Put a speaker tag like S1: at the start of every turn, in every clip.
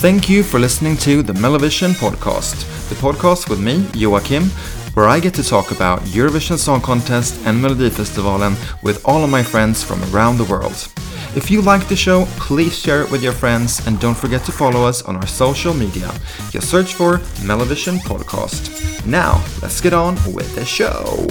S1: Thank you for listening to the Mellovision podcast, the podcast with me, Joachim, where I get to talk about Eurovision Song Contest and Melodifestivalen with all of my friends from around the world. If you like the show, please share it with your friends and don't forget to follow us on our social media. Just search for Mellovision Podcast. Now, let's get on with the show.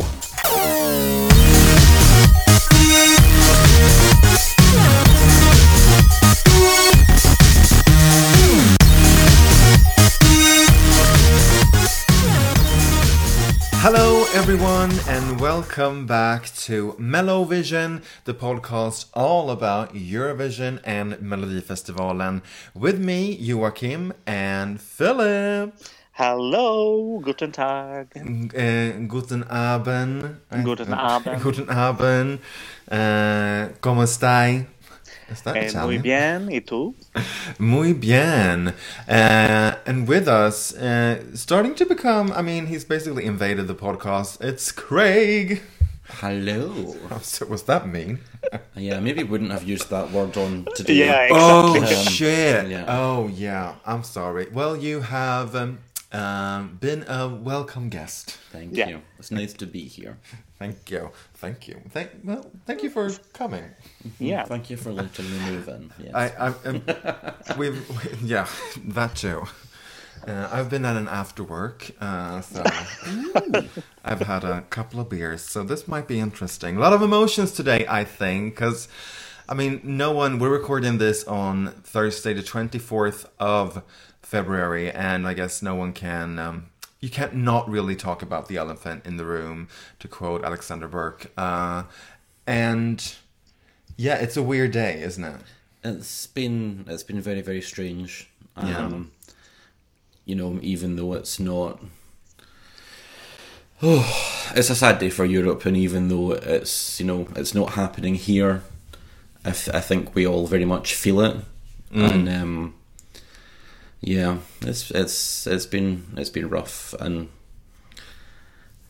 S1: Hello, everyone, and welcome back to Mellovision, the podcast all about Eurovision and Melodifestivalen. With me, Joachim and Philip.
S2: Hello, guten Tag.
S1: Eh, guten Abend. Eh,
S2: Guten Abend.
S1: Guten Abend. Eh, ¿Cómo estáis? Is that
S2: Eh, muy bien, ¿y tú?
S1: Muy bien. Uh, and with us, uh, starting to become, I mean, he's basically invaded the podcast. It's Craig.
S3: Hello.
S1: So what's that mean?
S3: Yeah, maybe wouldn't have used that word on today.
S2: Yeah,
S1: Oh.
S3: Um,
S1: shit.
S3: yeah.
S1: Oh, yeah. I'm sorry. Well, you have um, um, been a welcome guest.
S3: Thank
S2: Yeah.
S3: you. It's nice to be here.
S1: Thank you. Thank you. Thank, well, thank you for coming.
S2: Yeah.
S3: Thank you for letting me move in. Yes.
S1: I, I, um, we've, yeah, that too. Uh, I've been at an after work, uh, so I've had a couple of beers, so this might be interesting. A lot of emotions today, I think, because I mean, no one. We're recording this on Thursday, the twenty fourth of February, and I guess no one can. Um, you can't not really talk about the elephant in the room, to quote Alexandra Burke. Uh, and yeah, it's a weird day, isn't it?
S3: It's been it's been very very strange.
S1: Yeah.
S3: Um, you know, even though it's not. Oh, it's a sad day for Europe, and even though it's you know it's not happening here, I, th- I think we all very much feel it, and um, yeah, it's it's it's been it's been rough, and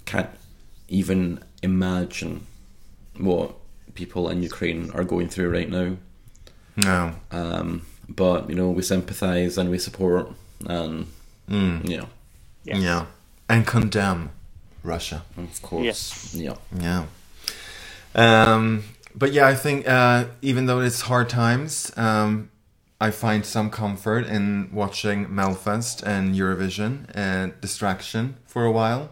S3: can't even imagine what people in Ukraine are going through right now.
S1: No.
S3: Um, but you know, we sympathise and we support, and
S1: Mm.
S3: yeah,
S2: Yes.
S1: Yeah. And condemn Russia.
S3: of course,
S2: Yes.
S3: yeah,
S1: Yeah. Um, but yeah, I think uh, even though it's hard times, um, I find some comfort in watching Melfest and Eurovision and distraction for a while.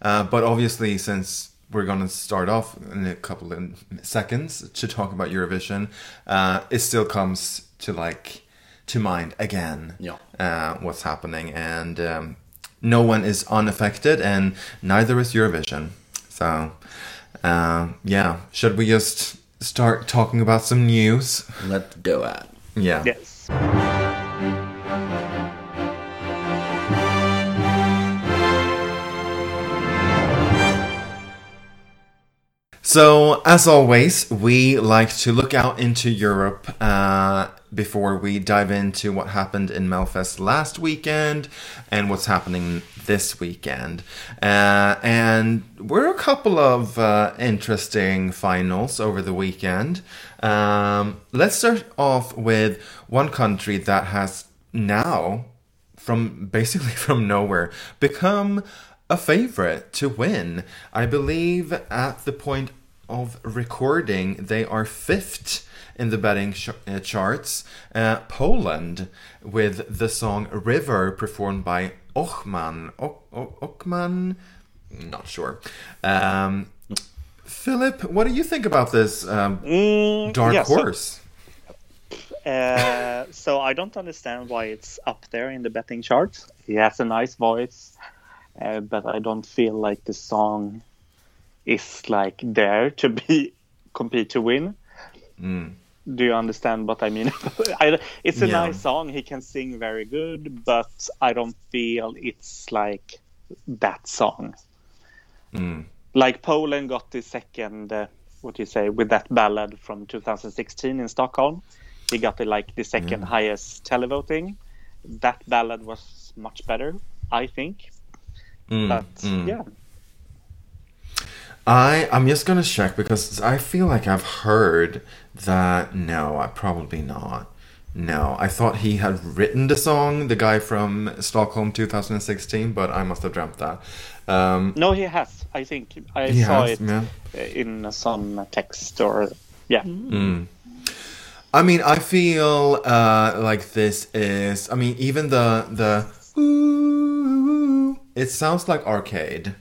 S1: Uh, but obviously, since we're going to start off in a couple of seconds to talk about Eurovision, uh, it still comes to like to mind again
S3: Yeah.
S1: uh, what's happening, and um, no one is unaffected, and neither is Eurovision. So, uh, yeah, should we just start talking about some news?
S3: let's do it.
S1: Yeah.
S2: Yes.
S1: So, as always, we like to look out into Europe uh, before we dive into what happened in Melfest last weekend and what's happening this weekend. Uh, and we're a couple of uh, interesting finals over the weekend. Um, let's start off with one country that has now from basically from nowhere become a favorite to win. I believe at the point of recording, they are fifth in the betting sh- uh, charts. Uh, Poland with the song River performed by Ochman. O- o- Ochman? Not sure. Um, Philip, what do you think about this um,
S2: Mm,
S1: dark
S2: yeah, so-
S1: horse?
S2: Uh, so I don't understand why it's up there in the betting charts. He has a nice voice, uh, but I don't feel like the song is like there to be compete to win.
S1: Mm.
S2: Do you understand what I mean? I, it's a
S1: Yeah.
S2: nice song. He can sing very good, but I don't feel it's like that song.
S1: Mm.
S2: Like Poland got the second, uh, what do you say, with that ballad from 2016 in Stockholm. He got the like the second highest televoting. That ballad was much better, I think.
S1: Mm,
S2: But
S1: mm.
S2: yeah,
S1: I I'm just gonna check because I feel like I've heard that no, I probably not. No, I thought he had written the song, the guy from Stockholm 2016, but I must have dreamt that. Um,
S2: No, he has. I think I
S1: He
S2: saw
S1: has,
S2: it
S1: yeah.
S2: in some text or yeah.
S1: I mean, I feel uh, like this is. I mean, even the the ooh, it sounds like arcade.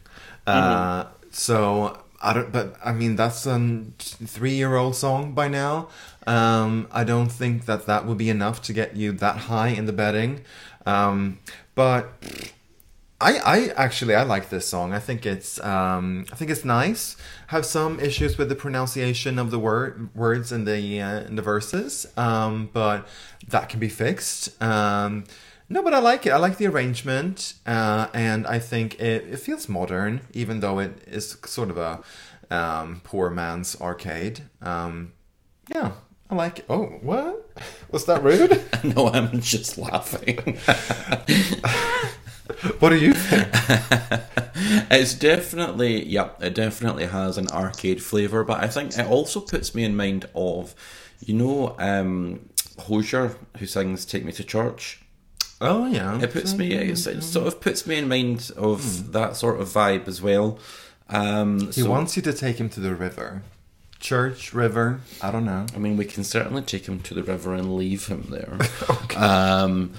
S1: Uh, so I don't. But I mean, that's a three-year-old song by now. Um, I don't think that that would be enough to get you that high in the betting. Um, but I, I actually I like this song. I think it's um, I think it's nice. Have some issues with the pronunciation of the word words in the uh, in the verses, um, but that can be fixed. Um, no, but I like it. I like the arrangement, uh, and I think it, it feels modern, even though it is sort of a um, poor man's arcade. Um, yeah, I like it. Oh, what was that rude?
S3: no, I'm just laughing.
S1: what do you think?
S3: it's definitely, yeah, it definitely has an arcade flavour, but I think it also puts me in mind of, you know, um, Hozier, who sings Take Me to Church.
S1: Oh yeah,
S3: It puts me, it's, it sort of puts me in mind of that sort of vibe as well. Um,
S1: He
S3: so,
S1: wants you to take him to the river. Church, river, I don't know.
S3: I mean, we can certainly take him to the river and leave him there. um,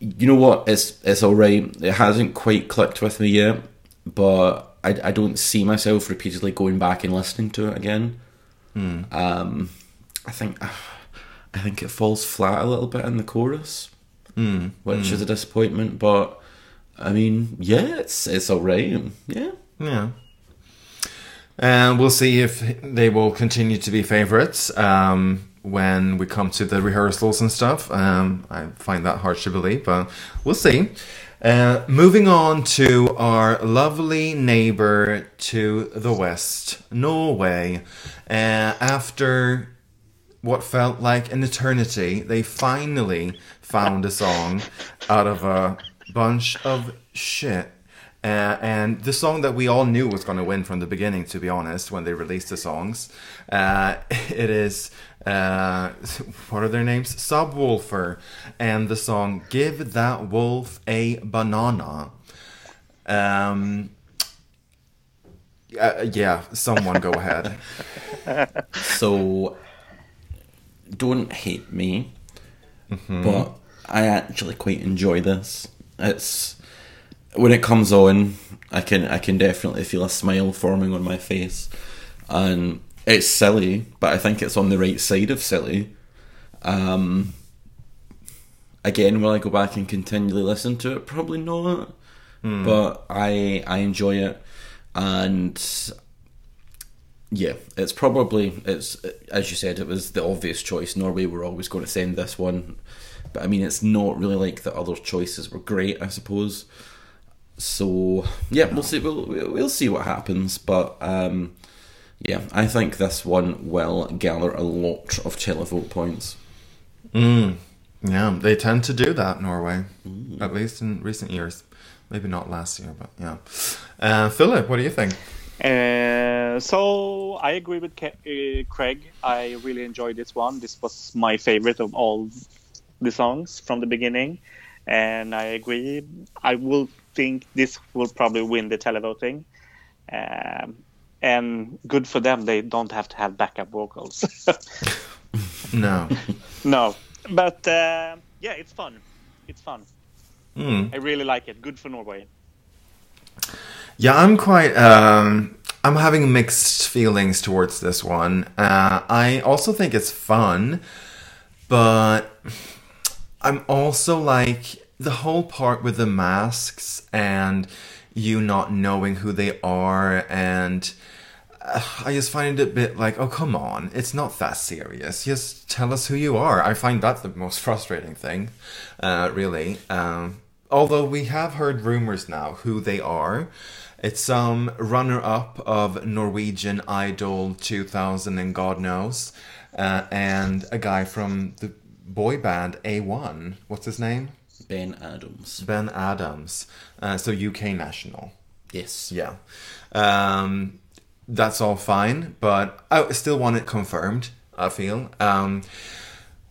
S3: you know what? It's it's all right. It hasn't quite clicked with me yet, but I, I don't see myself repeatedly going back and listening to it again. Um, I think I think it falls flat a little bit in the chorus, which is a disappointment. But I mean, yeah, it's it's all right. Yeah.
S1: Yeah. And we'll see if they will continue to be favorites um, when we come to the rehearsals and stuff. Um, I find that hard to believe, but we'll see. Uh, moving on to our lovely neighbor to the west, Norway. Uh, after what felt like an eternity, they finally found a song out of a bunch of shit. Uh, and the song that we all knew was going to win from the beginning, to be honest, when they released the songs, uh, it is uh, what are their names? Subwoofer, and the song "Give That Wolf a Banana." Um, uh, yeah, someone go ahead.
S3: So, don't hate me, but I actually quite enjoy this. It's when it comes on, I can I can definitely feel a smile forming on my face, and it's silly, but I think it's on the right side of silly. Um, again, will I go back and continually listen to it? Probably not, but I I enjoy it, and yeah, it's probably it's as you said, it was the obvious choice. Norway were always going to send this one, but I mean, it's not really like the other choices were great, I suppose. So yeah, we'll see. We'll we'll see what happens, but um, yeah, I think this one will gather a lot of televote points.
S1: Yeah, they tend to do that, Norway. At least in recent years. Maybe not last year, but yeah. Uh, Philip, what do you think?
S2: Uh, so I agree with Ke- uh, Craig. I really enjoyed this one. This was my favorite of all the songs from the beginning, and I agree. I will think this will probably win the televoting, um, and good for them. They don't have to have backup vocals.
S1: No.
S2: no, but uh, yeah, it's fun. It's fun.
S1: Hmm.
S2: I really like it. Good for Norway.
S1: Yeah, I'm quite. Um, I'm having mixed feelings towards this one. Uh, I also think it's fun, but I'm also like the whole part with the masks and you not knowing who they are and. I just find it a bit like, oh, come on. It's not that serious. Just tell us who you are. I find that the most frustrating thing, uh, really. Um, although we have heard rumors now who they are. It's some runner up of Norwegian Idol 2000 and God knows, uh, and a guy from the boy band A1. What's his name?
S3: Ben Adams.
S1: Ben Adams. Uh, so UK national.
S3: Yes.
S1: Yeah. Um, that's all fine, but I still want it confirmed, I feel. Um,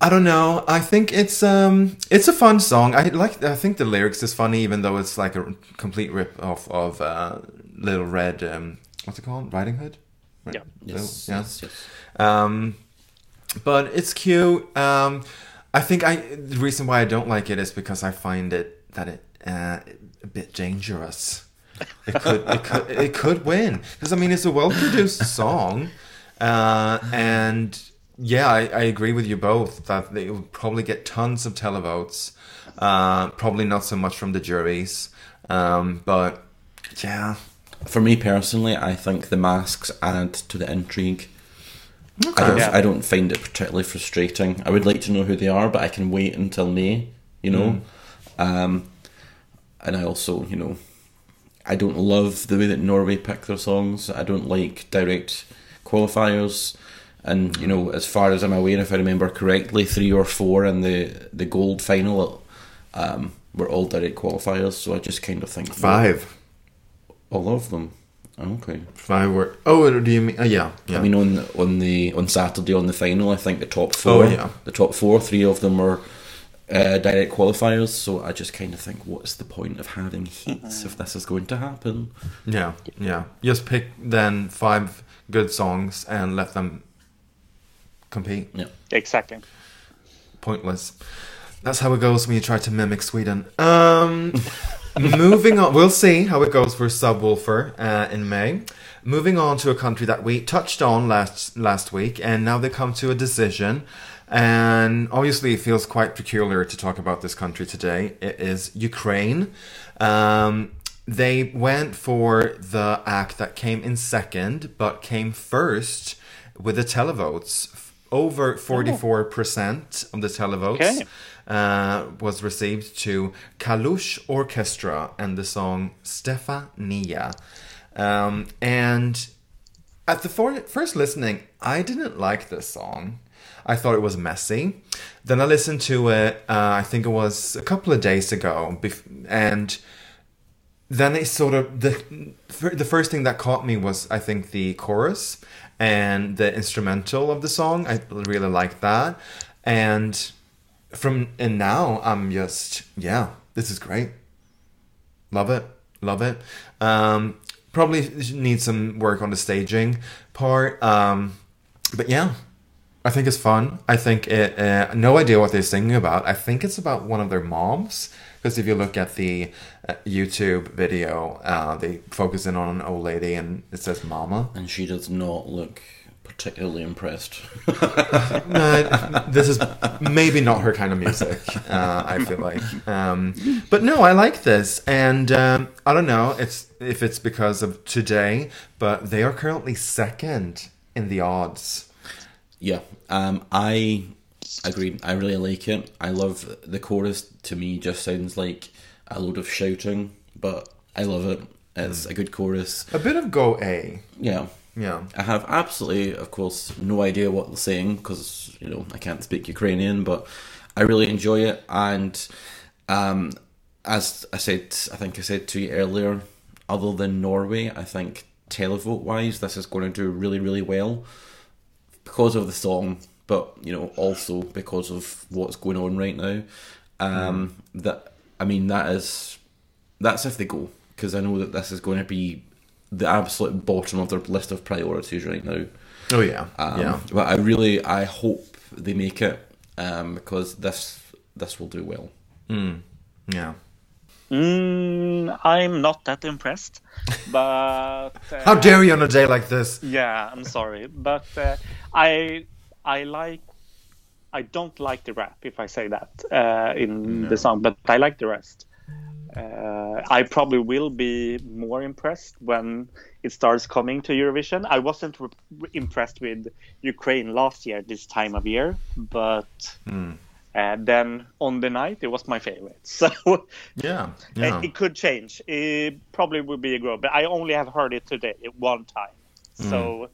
S1: I don't know. I think it's um it's a fun song. I like. I think the lyrics is funny, even though it's like a complete rip off of uh, Little Red. Um, what's it called? Riding Hood. Right?
S2: Yeah.
S3: Yes,
S1: Yeah.
S3: yes, yes.
S1: Um, but it's cute. Um, I think I the reason why I don't like it is because I find it that it uh, a bit dangerous. It could it could it could win because I mean it's a well produced song, uh, and yeah, I, I agree with you both that they would probably get tons of televotes. Uh, probably not so much from the juries, um, but yeah,
S3: For me personally, I think the masks add to the intrigue. I don't,
S2: Yeah.
S3: I don't find it particularly frustrating. I would like to know who they are, but I can wait until May, you know. Um, and I also, you know, I don't love the way that Norway pick their songs. I don't like direct qualifiers. And you know, as far as I'm aware, if I remember correctly, three or four in the the gold final um, were all direct qualifiers. So I just kind of think
S1: five,
S3: all of them. Okay.
S1: five were. Oh, do you mean? Uh, yeah, yeah.
S3: I mean, on on the on Saturday on the final, I think the top four,
S1: Oh, yeah.
S3: the top four, three of them were uh, direct qualifiers. So I just kind of think, what's the point of having heats if this is going to happen?
S1: Yeah, yeah. Just pick then five good songs and let them compete.
S3: Yeah,
S2: Exactly.
S1: Pointless. That's how it goes when you try to mimic Sweden. Um, moving on, we'll see how it goes for Subwoofer uh, in May. Moving on to a country that we touched on last last week, and now they come to a decision. And obviously, it feels quite peculiar to talk about this country today. It is Ukraine. Um, they went for the act that came in second, but came first with the televotes. Over 44% of the televotes
S2: Okay.
S1: uh, was received to Kalush Orchestra and the song Stefania. Um, and at the for- first listening, I didn't like this song. I thought it was messy. Then I listened to it, uh, I think it was a couple of days ago, and then it sort of the the first thing that caught me was I think the chorus and the instrumental of the song. I really like that, and from and now I'm just yeah, this is great. Love it, love it. Um, probably need some work on the staging part, um, but yeah, I think it's fun. I think it. Uh, no idea what they're singing about. I think it's about one of their moms. Because if you look at the uh, YouTube video, uh, they focus in on an old lady and it says "mama."
S3: and she does not look particularly impressed.
S1: Uh, this is maybe not her kind of music. Uh, I feel like, um, but no, I like this, and um, I don't know. It's if it's because of today, but they are currently second in the odds.
S3: Yeah, um, I agree. I really like it. I love the chorus. To me, just sounds like a load of shouting, but I love it. It's a good chorus.
S1: A bit of Go_A,
S3: Yeah.
S1: yeah.
S3: I have absolutely, of course, no idea what they're saying because you know I can't speak Ukrainian, but I really enjoy it. And um, as I said, I think I said to you earlier, other than Norway, I think televote wise, this is going to do really, really well because of the song, but you know also because of what's going on right now. Um, That I mean, that is that's if they go because I know that this is going to be the absolute bottom of their list of priorities right now.
S1: Oh yeah,
S3: Um,
S1: yeah.
S3: But I really, I hope they make it um, because this this will do well.
S1: Yeah.
S2: Mm, I'm not that impressed, but uh,
S1: How dare you on a day like this?
S2: Yeah, I'm sorry, but uh, I I like I don't like the rap if I say that uh, in the song, but I like the rest. Uh, I probably will be more impressed when it starts coming to Eurovision. I wasn't re- impressed with Ukraine last year this time of year, but uh, then on the night it was my favorite. So
S1: Yeah, yeah.
S2: it could change. It probably would be a grow, but I only have heard it today one time. So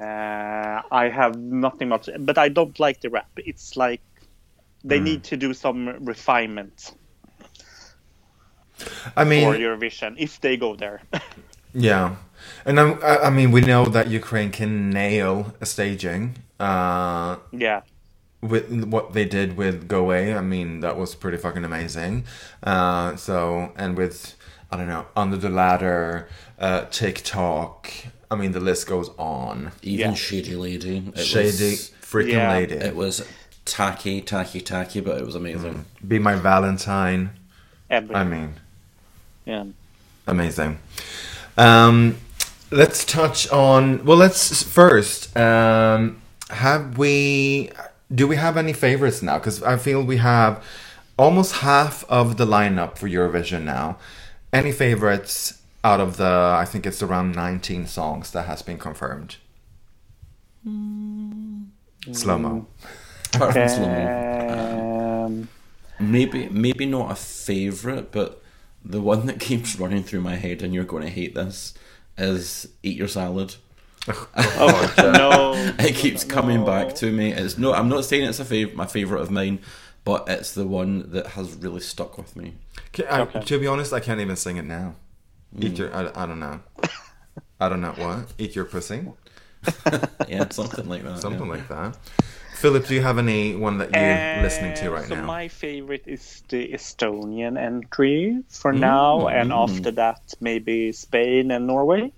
S2: uh, I have nothing much. But I don't like the rap. It's like they need to do some refinement
S1: I mean, for
S2: Eurovision if they go there.
S1: yeah, and I'm, I, I mean, we know that Ukraine can nail a staging. Uh,
S2: yeah.
S1: With what they did with Go Away. I mean, that was pretty fucking amazing. Uh, so, and with, I don't know, Under the Ladder, uh, TikTok, I mean, the list goes on.
S3: Even
S2: Yeah.
S3: Shady Lady. It
S1: Shady
S3: Was,
S1: freaking
S2: Yeah.
S1: lady.
S3: it was tacky, tacky, tacky, but it was amazing.
S1: Be My Valentine.
S2: Everything.
S1: I mean,
S2: yeah.
S1: Amazing. Um, let's touch on. Well, let's first. Um, have we? Do we have any favorites now? Because I feel we have almost half of the lineup for Eurovision now. Any favorites out of the? I think it's around nineteen songs that has been confirmed. SloMo.
S3: Apart from SloMo.
S2: Um,
S3: Maybe, maybe not a favorite, but the one that keeps running through my head, and you're going to hate this, is Eat Your Salad.
S2: Oh no!
S3: It keeps coming
S2: no.
S3: back to me. It's no, I'm not saying it's a fav- my favorite of mine, but it's the one that has really stuck with me.
S1: Ca- I-
S2: Okay.
S1: To be honest, I can't even sing it now. Eat mm. your. I, I don't know. I don't know what. Eat your pussy.
S3: Yeah, something like that.
S1: Something
S3: yeah.
S1: like that. Philip, do you have any one that you're uh, listening to
S2: Uh,
S1: right
S2: so
S1: now?
S2: my favorite is the Estonian entry for mm. now, and mm. after that maybe Spain and Norway.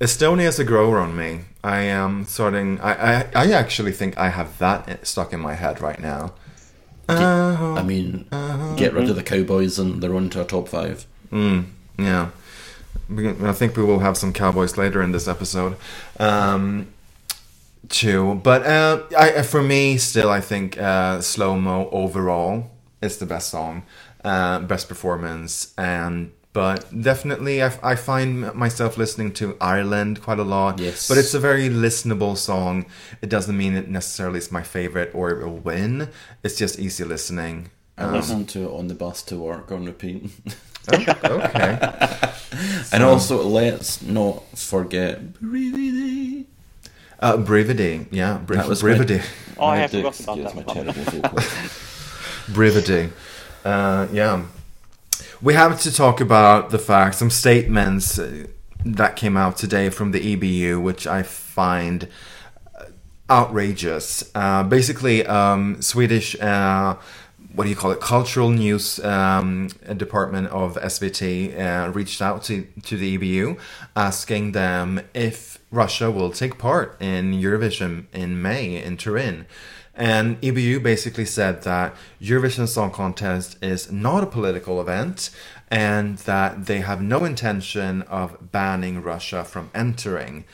S1: Estonia is a grower on me. I am starting. I, I, I actually think I have that stuck in my head right now. Uh,
S3: I mean, get rid of the Cowboys and they're on to a top five.
S1: yeah. I think we will have some cowboys later in this episode. Um, too. But uh, I, for me, still, I think uh, SloMo overall is the best song, uh, best performance. And but definitely, I, I find myself listening to Ireland quite a lot.
S3: Yes.
S1: But it's a very listenable song. It doesn't mean it necessarily is my favorite or it will win. It's just easy listening.
S3: I listen to it on the bus to work on repeat.
S1: okay.
S3: and also, let's not forget Brevity.
S1: Uh, Brividi, yeah, Bri-
S3: That was
S1: Brividi.
S2: Oh, I have
S3: dick-
S2: forgot about
S3: yes,
S2: that
S3: my terrible vocal.
S1: Brividi. Uh, yeah. We have to talk about the fact, some statements uh, that came out today from the EBU, which I find uh, outrageous. Uh, basically, um, Swedish, uh, what do you call it, cultural news um, department of SVT uh, reached out to, to the EBU asking them if Russia will take part in Eurovision in May in Turin. And EBU basically said that Eurovision Song Contest is not a political event and that they have no intention of banning Russia from entering,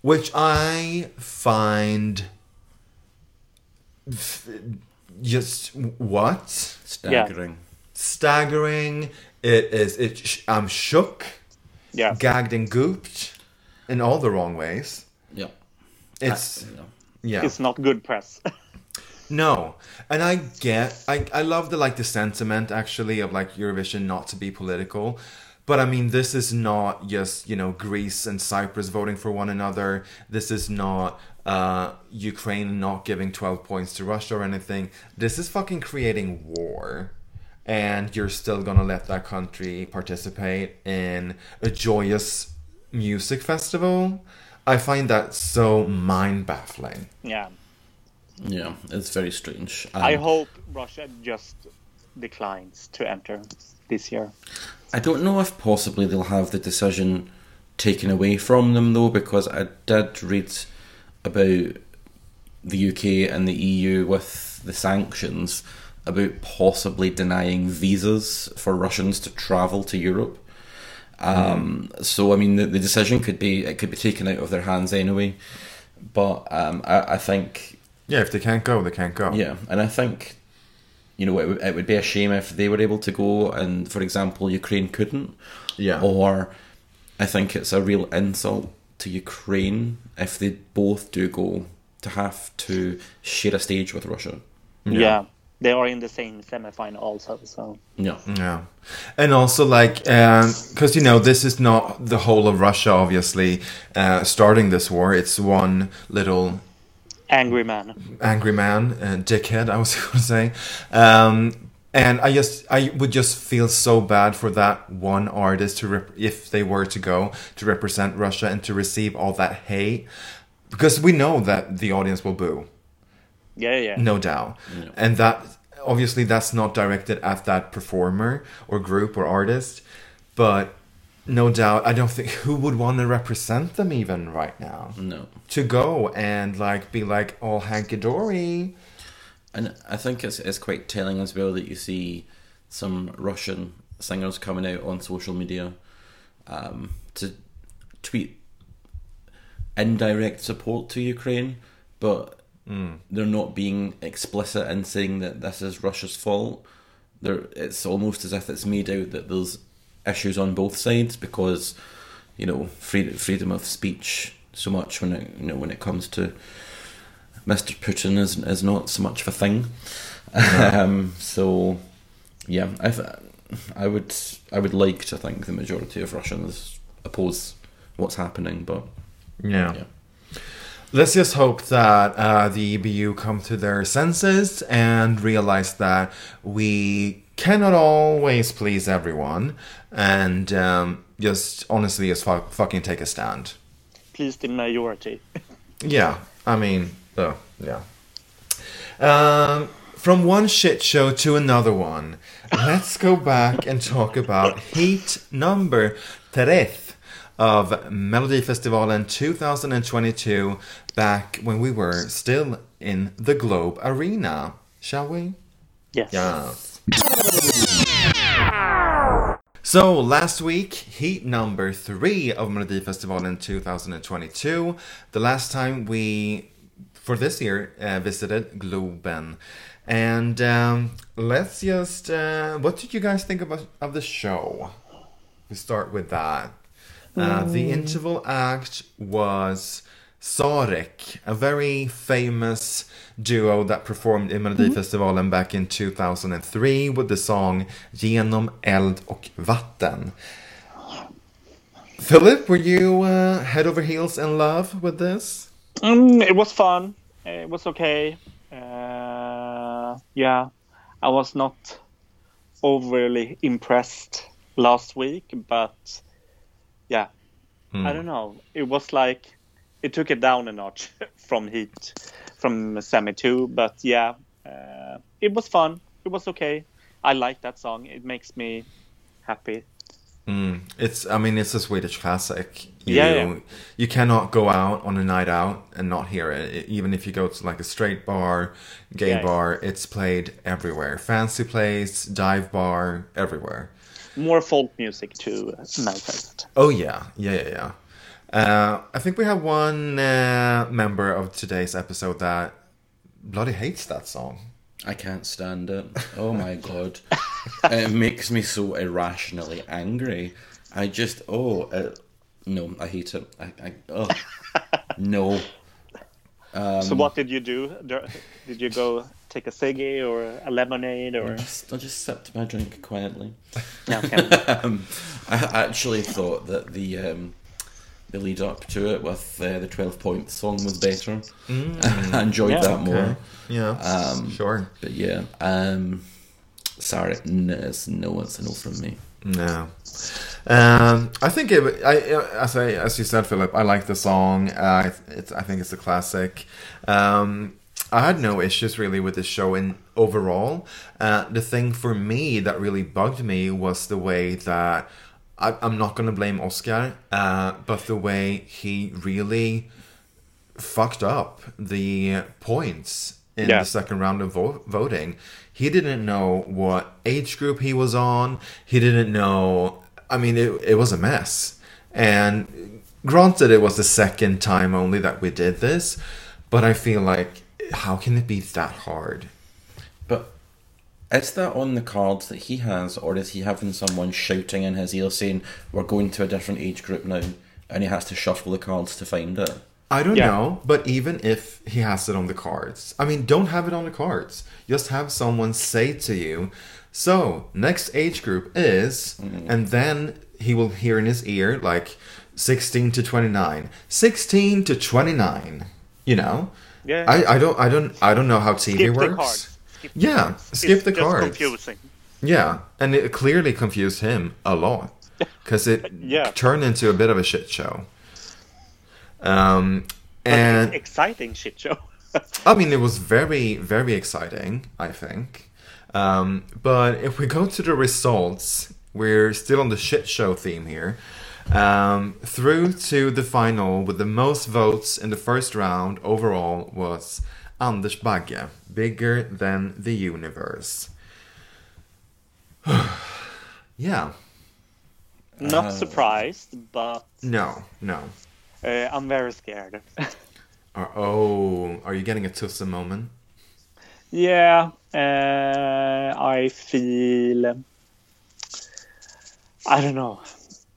S1: which I find f- just what
S3: Staggering.
S1: staggering. It is. It. sh- I'm shook,
S2: Yeah.
S1: gagged, and gooped in all the wrong ways.
S3: Yeah.
S1: It's
S3: I-
S1: yeah.
S2: It's not good press.
S1: No, and I get, I, I love the like the sentiment actually of like Eurovision not to be political, but I mean this is not just you know Greece and Cyprus voting for one another. This is not uh, Ukraine not giving twelve points to Russia or anything. This is fucking creating war, and you're still gonna let that country participate in a joyous music festival. I find that so mind baffling.
S2: yeah.
S3: Yeah, it's very strange. Um,
S2: I hope Russia just declines to enter this year.
S3: I don't know if possibly they'll have the decision taken away from them though, because I did read about the UK and the EU with the sanctions about possibly denying visas for Russians to travel to Europe. Um, So I mean, the, the decision could be it could be taken out of their hands anyway. But um, I, I think
S1: Yeah, if they can't go, they can't go.
S3: yeah, and I think you know it, would- it would be a shame if they were able to go and, for example, Ukraine couldn't.
S1: Yeah.
S3: Or I think it's a real insult to Ukraine if they both do go to have to share a stage with Russia.
S2: Yeah. They are in the same semifinal also, so
S3: Yeah.
S1: Yeah, and also like because you know this is not the whole of Russia, obviously, uh, starting this war. It's one little
S2: angry man.
S1: angry man, uh, dickhead. I was going to say, um, and I just I would just feel so bad for that one artist to rep- if they were to go to represent Russia and to receive all that hate, because we know that the audience will boo.
S2: Yeah, yeah.
S1: no doubt.
S3: Yeah.
S1: And that obviously that's not directed at that performer or group or artist, but no doubt I don't think who would want to represent them even right now.
S3: No.
S1: To go and like be like all hanky dory.
S3: And I think it's it's quite telling as well that you see some Russian singers coming out on social media um, to tweet indirect support to Ukraine, but they're not being explicit in saying that this is Russia's fault. They're, it's almost as if it's made out that there's issues on both sides because you know freedom freedom of speech so much when it you know when it comes to Mr. Putin is is not so much of a thing. um, so yeah, I I would I would like to think the majority of Russians oppose what's happening, but
S1: Yeah.
S3: yeah.
S1: Let's just hope that uh, the EBU come to their senses and realize that we cannot always please everyone, and um, just honestly, just fu- fucking take a stand.
S2: Please, the majority.
S1: Yeah, I mean, oh, yeah. Um, from one shit show to another one, let's go back and talk about heat number tres of Melodifestivalen 2022, back when we were still in the Globe Arena, shall we?
S2: Yes.
S1: Yeah. So last week, heat number three of Melody Festival in 2022. The last time we, for this year, uh, visited Globen. And um, let's just, uh, what did you guys think about of the show? We start with that. Uh, the interval act was Sarek, a very famous duo that performed in Melodifestivalen back in 2003 with the song Genom eld och vatten. Philip, were you uh, head over heels in love with this?
S2: Mm, it was fun. It was okay. Uh, yeah, I was not overly impressed last week, but yeah, I don't know. It was like it took it down a notch from Heat, from Semi 2, but yeah, uh, it was fun. It was okay. I like that song. It makes me happy.
S1: Mm, it's, I mean, it's a Swedish classic. You,
S2: Yeah, yeah.
S1: You cannot go out on a night out and not hear it. Even if you go to like a straight bar, gay
S2: Yeah, yeah.
S1: bar, it's played everywhere. Fancy place, dive bar, everywhere.
S2: More folk music to manifest.
S1: Oh yeah, yeah, yeah, yeah. Uh, I think we have one uh, member of today's episode that bloody hates that song.
S3: I can't stand it. Oh my god, it makes me so irrationally angry. I just oh it, no, I hate it. I, I oh no. Um,
S2: So what did you do? Did you go take a ciggy or a lemonade or?
S3: Just, I just sipped my drink quietly.
S2: Yeah, okay.
S3: um, I actually thought that the um, the lead up to it with uh, the twelve point song was better. I enjoyed
S2: Yeah,
S3: that more.
S1: Yeah,
S3: Um,
S1: sure.
S3: But yeah, um, sorry, no, it's no, it's a no from me.
S1: No. Um, I think it. I as I as you said, Philip. I like the song. Uh, it's. I think it's a classic. Um, I had no issues really with the show in overall. Uh, the thing for me that really bugged me was the way that I, I'm not going to blame Oscar, uh, but the way he really fucked up the points in
S2: Yeah.
S1: the second round of vo- voting. He didn't know what age group he was on. He didn't know. I mean, it, it was a mess. And granted, it was the second time only that we did this, but I feel like, how can it be that hard?
S3: But is that on the cards that he has, or is he having someone shouting in his ear saying, "We're going to a different age group now," and he has to shuffle the cards to find it?
S1: I don't
S2: Yeah.
S1: know, but even if he has it on the cards, I mean, don't have it on the cards. Just have someone say to you, so next age group is, mm-hmm. and then he will hear in his ear, like 16 to 29, 16 to 29, you know?
S2: Yeah.
S1: I, I don't I don't I don't know how TV
S2: Skip
S1: works.
S2: the. Skip the
S1: Yeah,
S2: cards.
S1: skip
S2: it's
S1: the
S2: just
S1: cards.
S2: confusing.
S1: Yeah, and it clearly confused him a lot because it
S2: Yeah.
S1: turned into a bit of a shit show. Um, and
S2: exciting shit show.
S1: I mean, it was very, very exciting, I think. Um, but if we go to the results, we're still on the shit show theme here. Um, through to the final with the most votes in the first round overall was Anders Bagge, bigger than the universe. yeah,
S2: Not surprised, but
S1: no, no.
S2: uh, I'm very scared.
S1: Are, oh, are you getting a Tusse moment?
S2: yeah, uh, I feel. I don't know.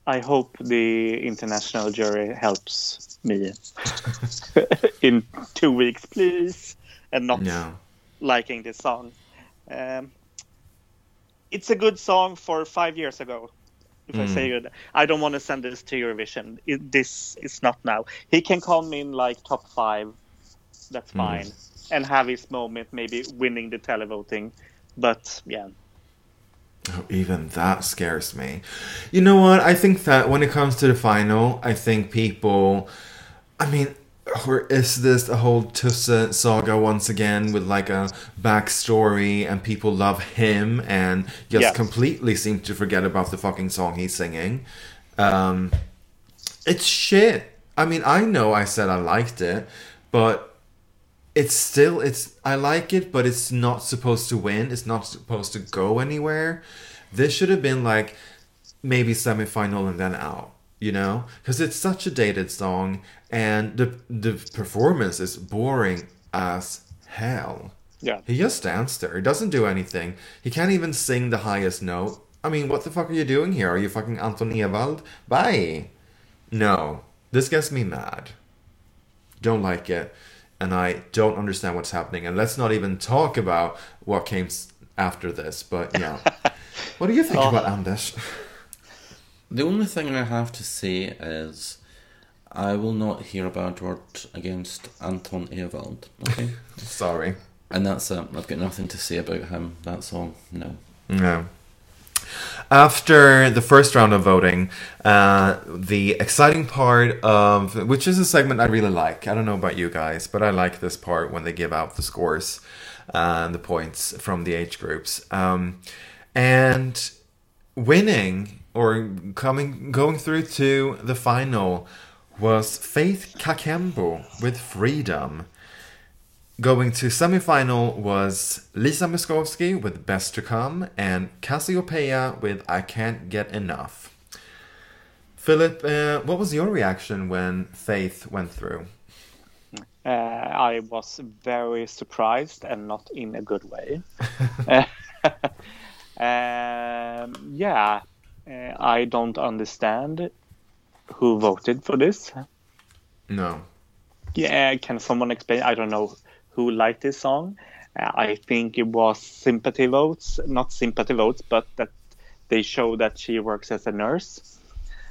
S2: I hope the international jury helps me in two weeks, please, and not
S1: No.
S2: liking this song. Um, it's a good song for five years ago. If I say it, I don't want to send this to Eurovision. It, this is not now. He can come in like top five. That's fine, and have his moment, maybe winning the televoting. But yeah,
S1: Oh, even that scares me. You know what? I think that when it comes to the final, I think people. I mean, or is this a whole Tusse saga once again with like a backstory and people love him and just
S2: Yes.
S1: completely seem to forget about the fucking song he's singing? Um, it's shit. I mean, I know I said I liked it, but it's still it's I like it, but it's not supposed to win. It's not supposed to go anywhere. This should have been like maybe semifinal and then out, you know? Because it's such a dated song, and the the performance is boring as hell.
S2: yeah.
S1: He just stands there. He doesn't do anything. He can't even sing the highest note. I mean, what the fuck are you doing here? Are you fucking Anton Ewald? Bye. No, this gets me mad. Don't like it, and I don't understand what's happening. And let's not even talk about what came after this. But yeah, what do you think
S2: Oh.
S1: about Anders?
S3: The only thing I have to say is I will not hear a bad word against Anton Ewald. Okay?
S1: Sorry.
S3: and that's it. I've got nothing to say about him. That's all. No.
S1: No. After the first round of voting, uh, the exciting part of which is a segment I really like. I don't know about you guys, but I like this part when they give out the scores uh, and the points from the age groups. Um, and winning or coming going through to the final was Faith Kakembo with Freedom. Going to semifinal was Lisa Miskovsky with Best to Come and Cassiopeia with I Can't Get Enough. Philip, uh, what was your reaction when Faith went through?
S2: Uh, I was very surprised and not in a good way. um, yeah, uh, I don't understand who voted for this.
S1: No.
S2: Yeah, can someone explain? I don't know who liked this song. Uh, I think it was sympathy votes, not sympathy votes, but that they show that she works as a nurse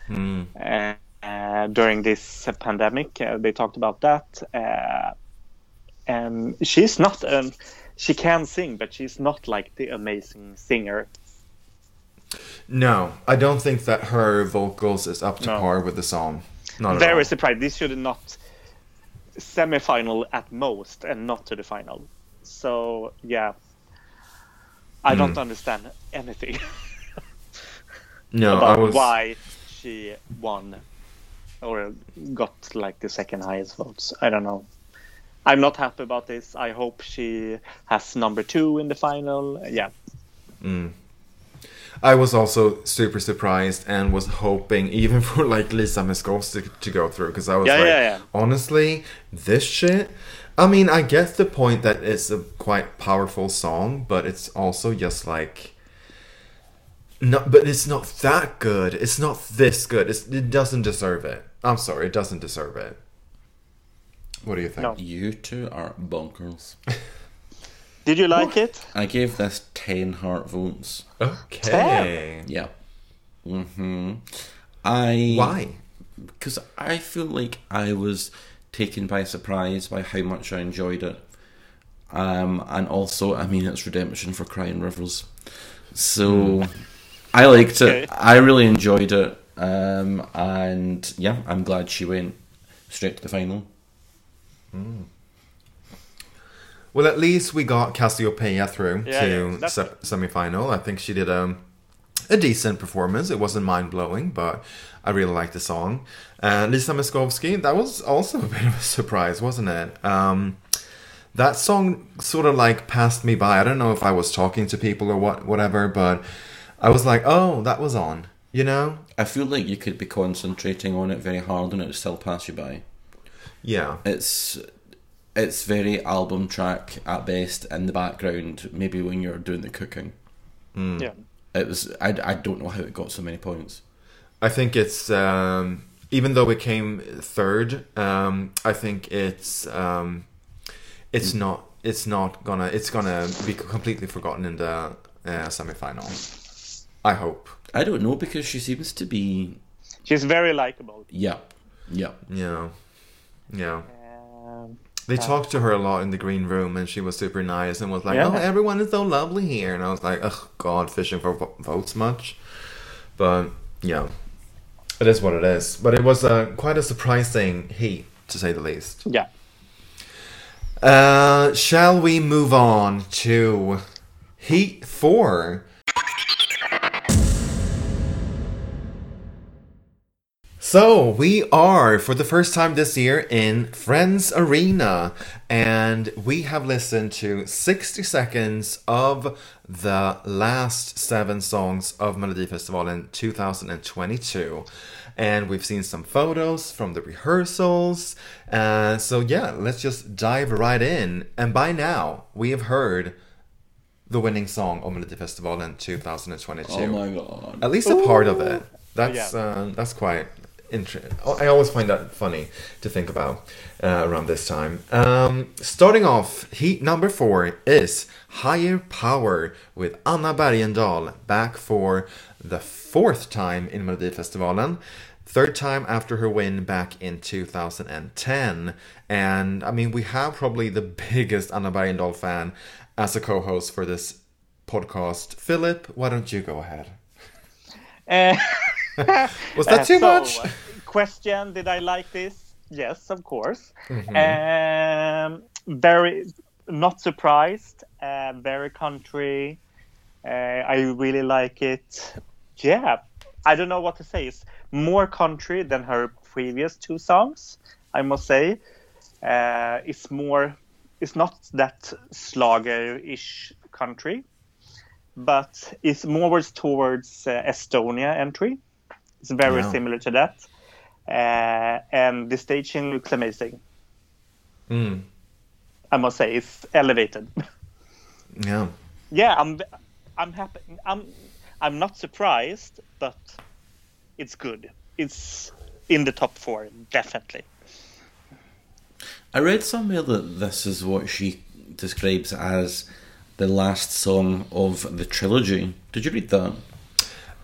S1: Hmm.
S2: uh, uh, during this pandemic. Uh, they talked about that. Uh, and she's not, um, she can sing, but she's not like the amazing singer.
S1: No, I don't think that her vocals is up to
S2: No.
S1: par with the song. Not
S2: Very surprised. This should not semi-final at most, and not to the final. So yeah, I
S1: Hmm.
S2: don't understand anything
S1: No, I
S2: about
S1: was.
S2: why she won or got like the second highest votes. I don't know. I'm not happy about this. I hope she has number two in the final. Yeah,
S1: I was also super surprised and was hoping even for like Lisa Miskovsky to, to go through because I was
S2: Yeah,
S1: like,
S2: yeah, yeah.
S1: honestly, this shit. I mean, I get the point that it's a quite powerful song, but it's also just like. No, but it's not that good. It's not this good. It's, it doesn't deserve it. I'm sorry, it doesn't deserve it. What do you think?
S2: No.
S3: You two are bonkers.
S2: did you like it?
S3: I gave this 10 heart votes.
S1: Okay.
S3: Yeah. Mm-hmm. I.
S1: Why?
S3: Because I feel like I was taken by surprise by how much I enjoyed it. Um, and also, I mean, it's redemption for Crying Rivers. So, I liked
S2: Okay.
S3: it. I really enjoyed it. Um, and yeah, I'm glad she went straight to the final.
S1: Well, at least we got Cassiopeia through
S2: Yeah,
S1: to
S2: yeah, that's
S1: se- semi-final. I think she did a a decent performance. It wasn't mind blowing, but I really liked the song. And Lisa Miskovsky, that was also a bit of a surprise, wasn't it? Um, that song sort of like passed me by. I don't know if I was talking to people or what, whatever, but I was like, oh, that was on. You know?
S3: I feel like you could be concentrating on it very hard and it would still pass you by.
S1: Yeah.
S3: It's it's very album track at best in the background. Maybe when you're doing the cooking,
S2: Yeah.
S3: it was. I, I don't know how it got so many points.
S1: I think it's um, even though it came third. Um, I think it's um, it's not it's not gonna it's gonna be completely forgotten in the uh, semi-final. I hope.
S3: I don't know because she seems to be.
S2: She's very likable.
S3: Yeah, yeah.
S1: Yeah, yeah. They talked to her a lot in the green room, and she was super nice and was like,
S2: Yeah.
S1: "Oh, everyone is so lovely here." And I was like, "Oh God, fishing for votes much?" But yeah, it is what it is. But it was uh, quite a surprising heat, to say the least.
S2: yeah.
S1: Uh, shall we move on to Heat 4? So, we are for the first time this year in Friends Arena, and we have listened to 60 seconds of the last seven songs of Melody Festival in 2022. And we've seen some photos from the rehearsals. Uh, so, yeah, let's just dive right in. And by now, we have heard the winning song of Melodifestivalen 2022
S3: Oh my god.
S1: at least a part of it. That's
S2: Yeah.
S1: uh, that's quite interesting. I always find that funny to think about uh, around this time. Um, starting off, heat number four is Higher Power with Anna Bergendahl back for the fourth time in Melodifestivalen. Third time after her win back in 2010. And I mean, we have probably the biggest Anna Bergendahl fan as a co host for this podcast. Philip, why don't you go ahead?
S2: Uh,
S1: Was that
S2: uh,
S1: too
S2: so,
S1: much?
S2: uh, question: Did I like this? Yes, of course.
S1: Mm-hmm.
S2: Um, very not surprised. Uh, very country. Uh, I really like it. Yeah, I don't know what to say. It's more country than her previous two songs. I must say. Uh, it's more. It's not that Schlager-ish country, but it's more towards uh, Estonia entry. It's very
S1: Yeah.
S2: similar to that. Uh, and the staging looks amazing.
S1: Mm,
S2: I must say, it's elevated.
S1: yeah.
S2: yeah, I'm, I'm happy. I'm, I'm not surprised, but it's good. It's in the top four, definitely.
S3: I read somewhere that this is what she describes as the last song of the trilogy. Did you read that?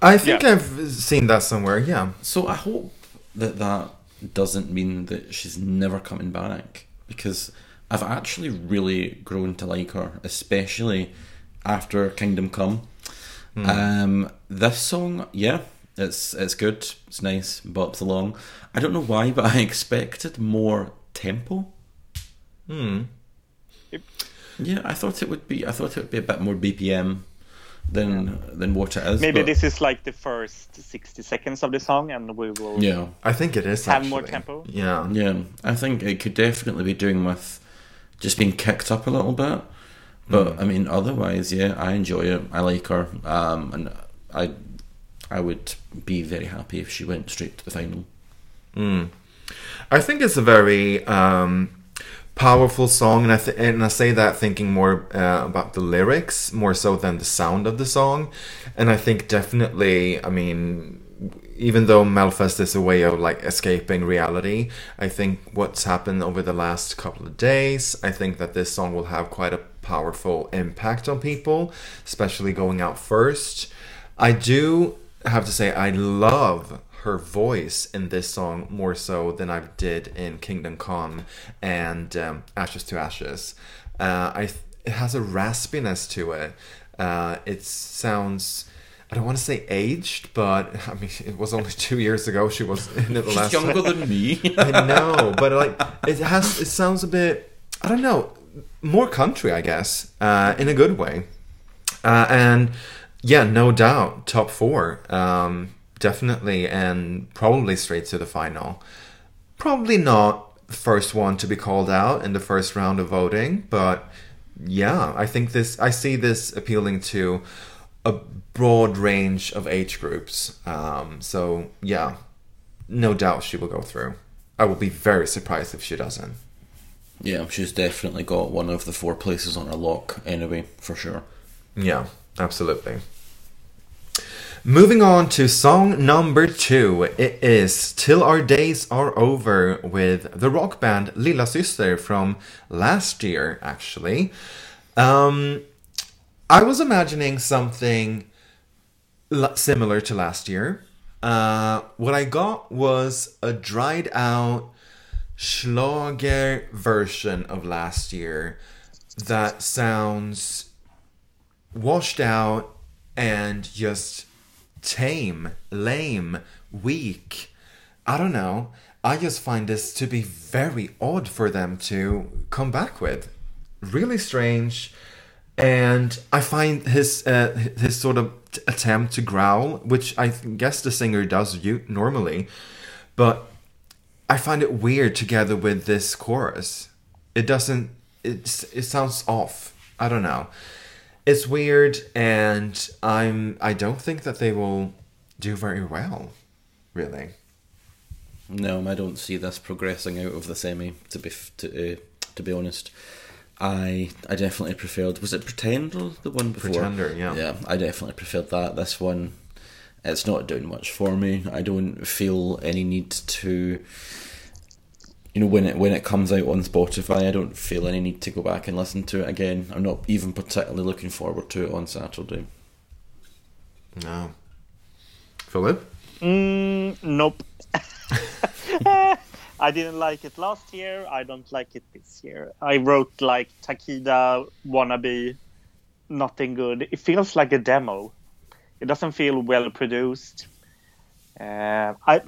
S1: I think
S2: Yeah.
S1: I've seen that somewhere. Yeah.
S3: So I hope that that doesn't mean that she's never coming back because I've actually really grown to like her, especially after Kingdom Come. Um, this song, yeah, it's it's good, it's nice, bops along. I don't know why, but I expected more tempo.
S1: Hmm.
S3: Yeah, I thought it would be. I thought it would be a bit more BPM than than what it is.
S2: Maybe
S3: but-
S2: this is like the first 60 seconds of the song, and we will.
S3: Yeah,
S1: I think it is.
S2: Have more tempo?
S1: Yeah.
S3: yeah. I think it could definitely be doing with just being kicked up a little bit. But I mean, otherwise, yeah, I enjoy it. I like her, um, and I, I would be very happy if she went straight to the final.
S1: Mm. I think it's a very um, powerful song, and I th- and I say that thinking more uh, about the lyrics more so than the sound of the song, and I think definitely, I mean. Even though Melfest is a way of like escaping reality, I think what's happened over the last couple of days, I think that this song will have quite a powerful impact on people, especially going out first. I do have to say I love her voice in this song more so than I did in Kingdom Come and um, Ashes to Ashes. Uh, I th- it has a raspiness to it. Uh, it sounds. I don't want to say aged, but I mean it was only two years ago she was in it the
S3: She's
S1: last
S3: younger than me.
S1: I know, but like it has. It sounds a bit. I don't know. more country, I guess, uh, in a good way. Uh, and yeah, no doubt, top four, um, definitely, and probably straight to the final. Probably not the first one to be called out in the first round of voting, but yeah, I think this. I see this appealing to a broad range of age groups. Um, so yeah, no doubt she will go through. I will be very surprised if she doesn't.
S3: Yeah, she's definitely got one of the four places on her lock anyway, for sure.
S1: Yeah, absolutely. Moving on to song number two. It is Till Our Days Are Over with the rock band Lilla Syster from last year, actually. Um, I was imagining something similar to last year. Uh, what I got was a dried out Schlager version of last year that sounds washed out and just tame, lame, weak. I don't know. I just find this to be very odd for them to come back with. Really strange. And I find his uh, his sort of attempt to growl, which I guess the singer does you normally, but I find it weird together with this chorus. It doesn't. It's it sounds off. I don't know. It's weird, and I'm. I don't think that they will do very well. Really.
S3: No, I don't see this progressing out of the semi. To be to uh, to be honest, I I definitely preferred. Was it Pretender the one before?
S1: Pretender, yeah.
S3: Yeah, I definitely preferred that. This one, it's not doing much for me. I don't feel any need to. You know, when it when it comes out on Spotify, I don't feel any need to go back and listen to it again. I'm not even particularly looking forward to it on Saturday.
S1: No. Philip.
S2: Mm, nope. I didn't like it last year. I don't like it this year. I wrote like Takida wannabe, nothing good. It feels like a demo. It doesn't feel well produced. Uh, I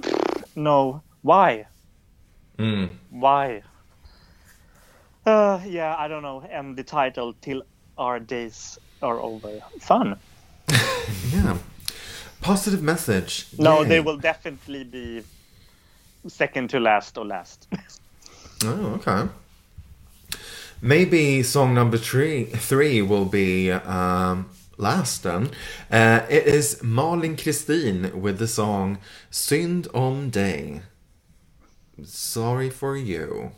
S2: no. Why?
S1: Mm.
S2: Why? Uh, yeah, I don't know. And the title "Till Our Days Are Over." Fun.
S1: Yeah. Positive message.
S2: No,
S1: Yay.
S2: they will definitely be second to last or last.
S1: Oh, okay. Maybe song number three three will be um, last then. Uh, it is Malin Christin with the song Synd om dig. Sorry for you.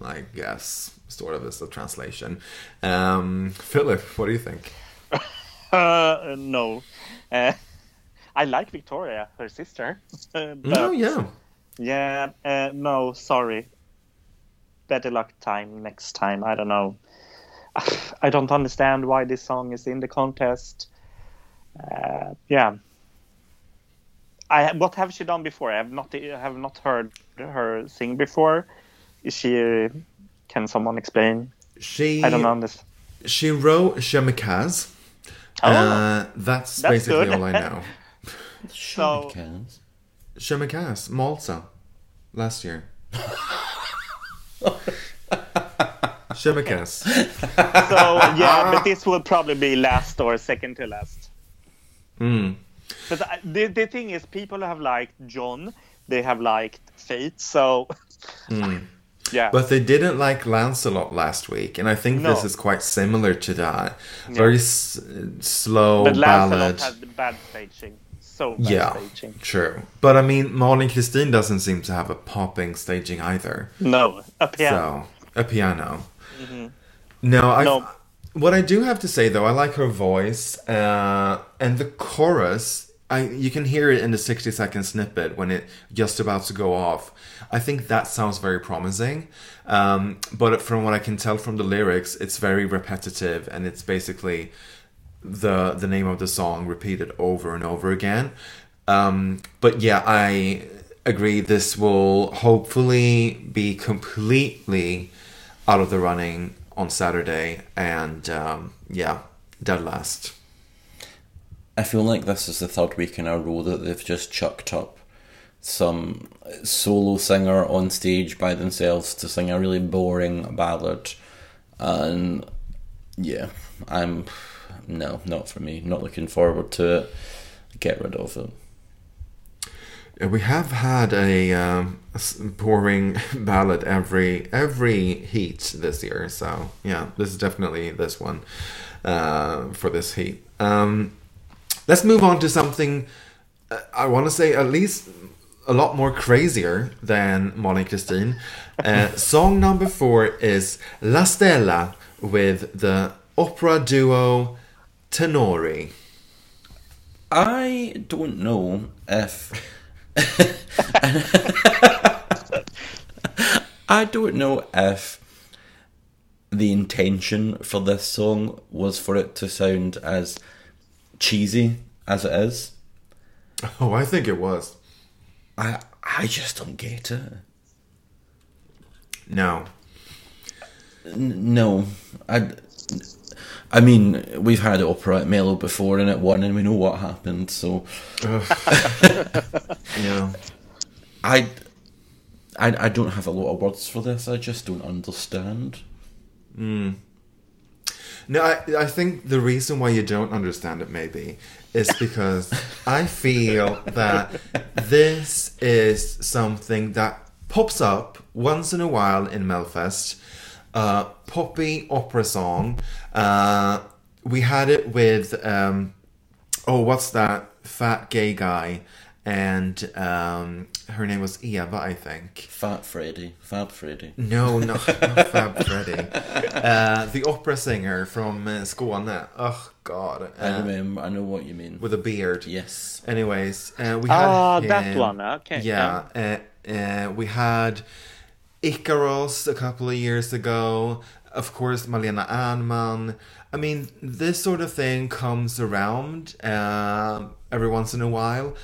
S1: I guess sort of is the translation. Um, Philip, what do you think?
S2: Uh, no. Uh, I like Victoria, her sister. But
S1: oh yeah.
S2: yeah, uh, no, sorry. Better luck time next time. I don't know. I don't understand why this song is in the contest. Uh, yeah. I what have she done before? I have not I have not heard her sing before. Is she? Can someone explain?
S1: She
S2: I don't understand.
S1: She wrote Je me casse.
S2: Oh.
S1: Uh, that's,
S2: That's
S1: basically
S2: good.
S1: all I know.
S2: So-
S3: Counts.
S1: Je me casse, Malta, last year. Je me casse.
S2: So yeah, but this will probably be last or second to last.
S1: Mm.
S2: But the the thing is, people have liked John, they have liked Fate, so hmm. yeah.
S1: But they didn't like Lancelot last week, and I think this is quite similar to that. Very s- slow
S2: but Lancelot
S1: ballad.
S2: had the bad staging, so bad
S1: Yeah,
S2: staging.
S1: true. But I mean, Malin Christine doesn't seem to have a popping staging either.
S2: No, a piano.
S1: So a piano. Mm-hmm. No, I.
S2: No.
S1: What I do have to say though, I like her voice, uh, and the chorus. I you can hear it in the sixty second snippet when it just about to go off. I think that sounds very promising, um, but from what I can tell from the lyrics, it's very repetitive, and it's basically the the name of the song repeated over and over again. Um, but yeah, I agree. This will hopefully be completely out of the running on Saturday, and um, yeah, dead last.
S3: I feel like this is the third week in a row that they've just chucked up some solo singer on stage by themselves to sing a really boring ballad. and yeah, I'm no, not for me. Not looking forward to it. Get rid of it.
S1: Uh, We have had a, um, a boring ballad every every heat this year, so yeah, this is definitely this one uh, for this heat. Um, let's move on to something uh, I want to say at least a lot more crazier than Molly Christine. Uh, song number four is La Stella with the opera duo Tenori.
S3: I don't know if I don't know if the intention for this song was for it to sound as cheesy as it is.
S1: Oh, I think it was.
S3: I I just don't get it.
S1: No.
S3: N- No, I. I mean, we've had opera at Mellow before, and it won, and we know what happened. So
S1: Yeah.
S3: I, I, I don't have a lot of words for this. I just don't understand. Hmm.
S1: No, I, I think the reason why you don't understand it maybe is because I feel that this is something that pops up once in a while in Melfest. Uh, poppy opera song. Uh, we had it with um, oh, what's that fat gay guy? And um, her name was Eva, I think.
S3: Fat Freddy, Fab Freddy.
S1: No, no, not Fab Freddy. Uh, the opera singer from uh, Skåne. Oh God,
S3: I
S1: uh,
S3: remember. I know what you mean.
S1: with a beard.
S3: yes,
S1: Anyways, uh, we had
S2: Ah, that one. Okay.
S1: Yeah, uh, uh, we had Icaros a couple of years ago. Of course, Malena Ernman. I mean, this sort of thing comes around uh, every once in a while,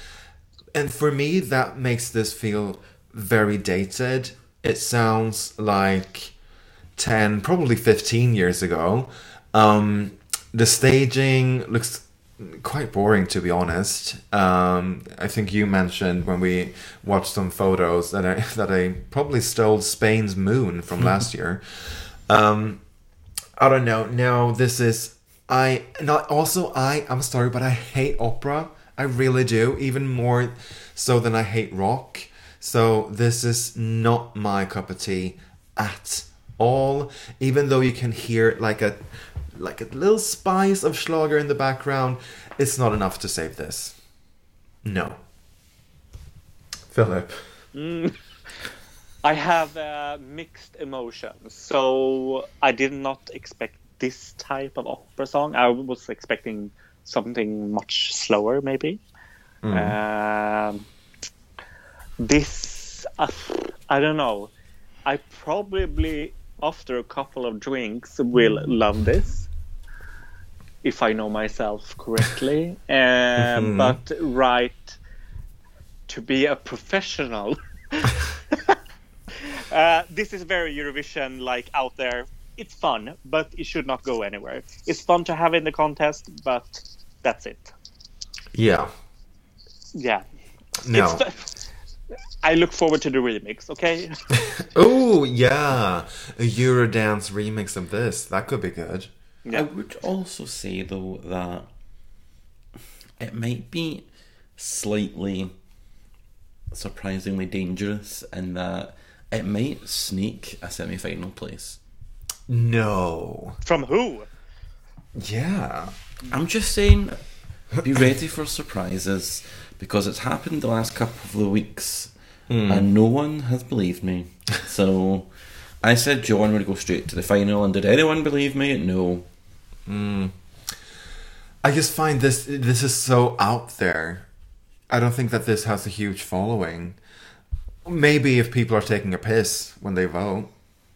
S1: and for me, that makes this feel very dated. It sounds like 10, probably 15 years ago. Um, the staging looks quite boring, to be honest. Um, I think you mentioned when we watched some photos that I, that I probably stole Spain's moon from last year. Um, I don't know. No, this is I not also I I'm sorry, but I hate opera. I really do, even more so than I hate rock. So this is not my cup of tea at all. Even though you can hear like a like a little spice of Schlager in the background, it's not enough to save this. No. Philip.
S2: I have uh, mixed emotions. So I did not expect this type of opera song. I was expecting something much slower, maybe. Um, this, uh, I don't know. I probably, after a couple of drinks, will love this. If I know myself correctly. Uh, But right to be a professional Uh, this is very Eurovision like out there. It's fun, but it should not go anywhere. It's fun to have in the contest, but that's it.
S1: Yeah.
S2: Yeah.
S1: No.
S2: It's I look forward to the remix, okay?
S1: Oh yeah, a Eurodance remix of this. That could be good.
S3: I would also say though that it might be slightly surprisingly dangerous in that it might sneak a semi-final place.
S1: No.
S2: From who?
S1: Yeah.
S3: I'm just saying, be ready for surprises because it's happened the last couple of weeks hmm. and no one has believed me. So I said John would go straight to the final, and did anyone believe me? No.
S1: I just find this this is so out there. I don't think that this has a huge following. Maybe if people are taking a piss when they vote,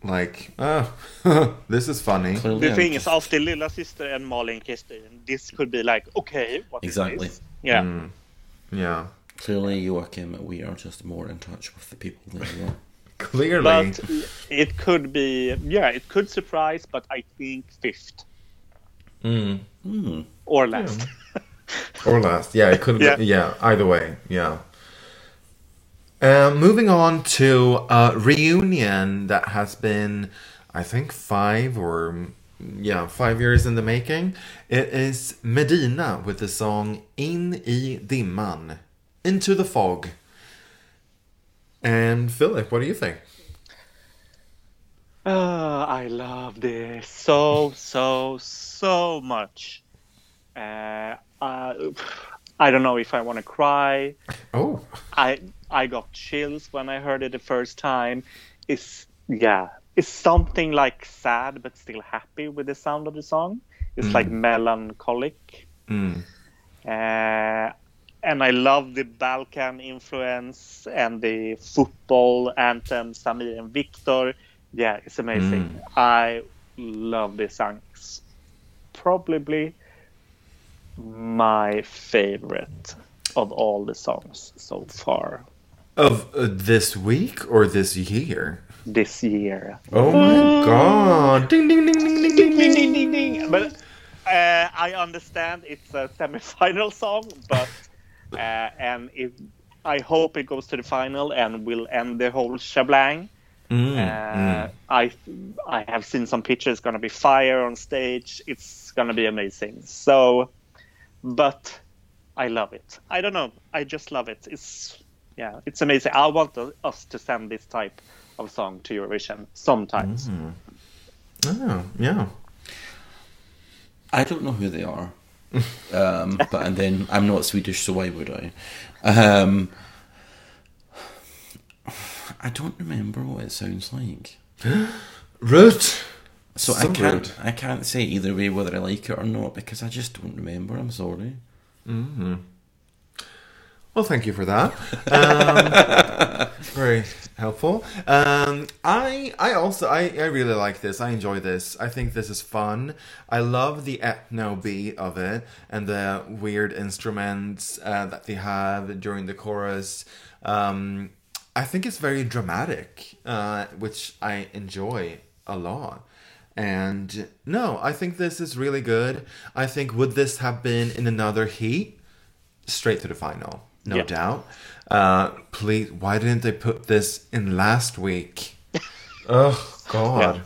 S1: like, oh, this is funny.
S3: Clearly,
S2: The
S3: I'm
S2: thing is, after Lilla Syster and Malin Christin, this could be like, okay, what is
S3: Exactly.
S2: this? Yeah.
S1: Mm. Yeah,
S3: Clearly, Joachim, we are just more in touch with the people than you are.
S1: clearly.
S2: But it could be, yeah, it could surprise, but I think fifth
S1: Mm.
S3: Hmm.
S2: or last.
S1: Or last. Yeah, it could
S2: Yeah.
S1: be. Yeah, either way. Yeah. Um, moving on to a reunion that has been, I think five or yeah, five years in the making. It is Medina with the song In i dimman, Into the Fog. And Philip, what do you think?
S2: Uh, I love this so, so, so much. Uh, uh, I don't know if I want to cry.
S1: Oh,
S2: I I got chills when I heard it the first time. It's yeah, it's something like sad but still happy with the sound of the song. It's like melancholic.
S1: mm.
S2: Uh, and I love the Balkan influence and the football anthem, Samir and Viktor. Yeah, it's amazing. I love this song. It's probably my favorite of all the songs so far
S1: of uh, this week or this year?
S2: this year.
S1: Oh my god! Ding ding ding ding ding ding
S2: Ding,
S1: ding.
S2: ding, ding. But uh, I understand it's a semi-final song, but uh, and it, I hope it goes to the final and will end the whole shablang.
S1: Mm,
S2: Uh,
S1: mm.
S2: I I have seen some pictures. Going to be fire on stage. It's going to be amazing. So, but I love it. I don't know. I just love it. It's yeah, it's amazing. I want to- us to send this type of song to Eurovision sometimes.
S1: Oh, yeah.
S3: I don't know who they are. um, but and then I'm not Swedish, so why would I? Um, I don't remember what it sounds like,
S1: Rude.
S3: so, I can't.
S1: rude.
S3: I can't say either way whether I like it or not because I just don't remember. I'm sorry.
S1: Well, thank you for that. Um, very helpful. Um, I I also I, I really like this. I enjoy this. I think this is fun. I love the ethno beat of it and the weird instruments uh, that they have during the chorus. Um, I think it's very dramatic, uh, which I enjoy a lot. And no, I think this is really good. I think would this have been in another heat? straight to the final, no
S2: Yeah.
S1: doubt. Uh, please, why didn't they put this in last week? oh God.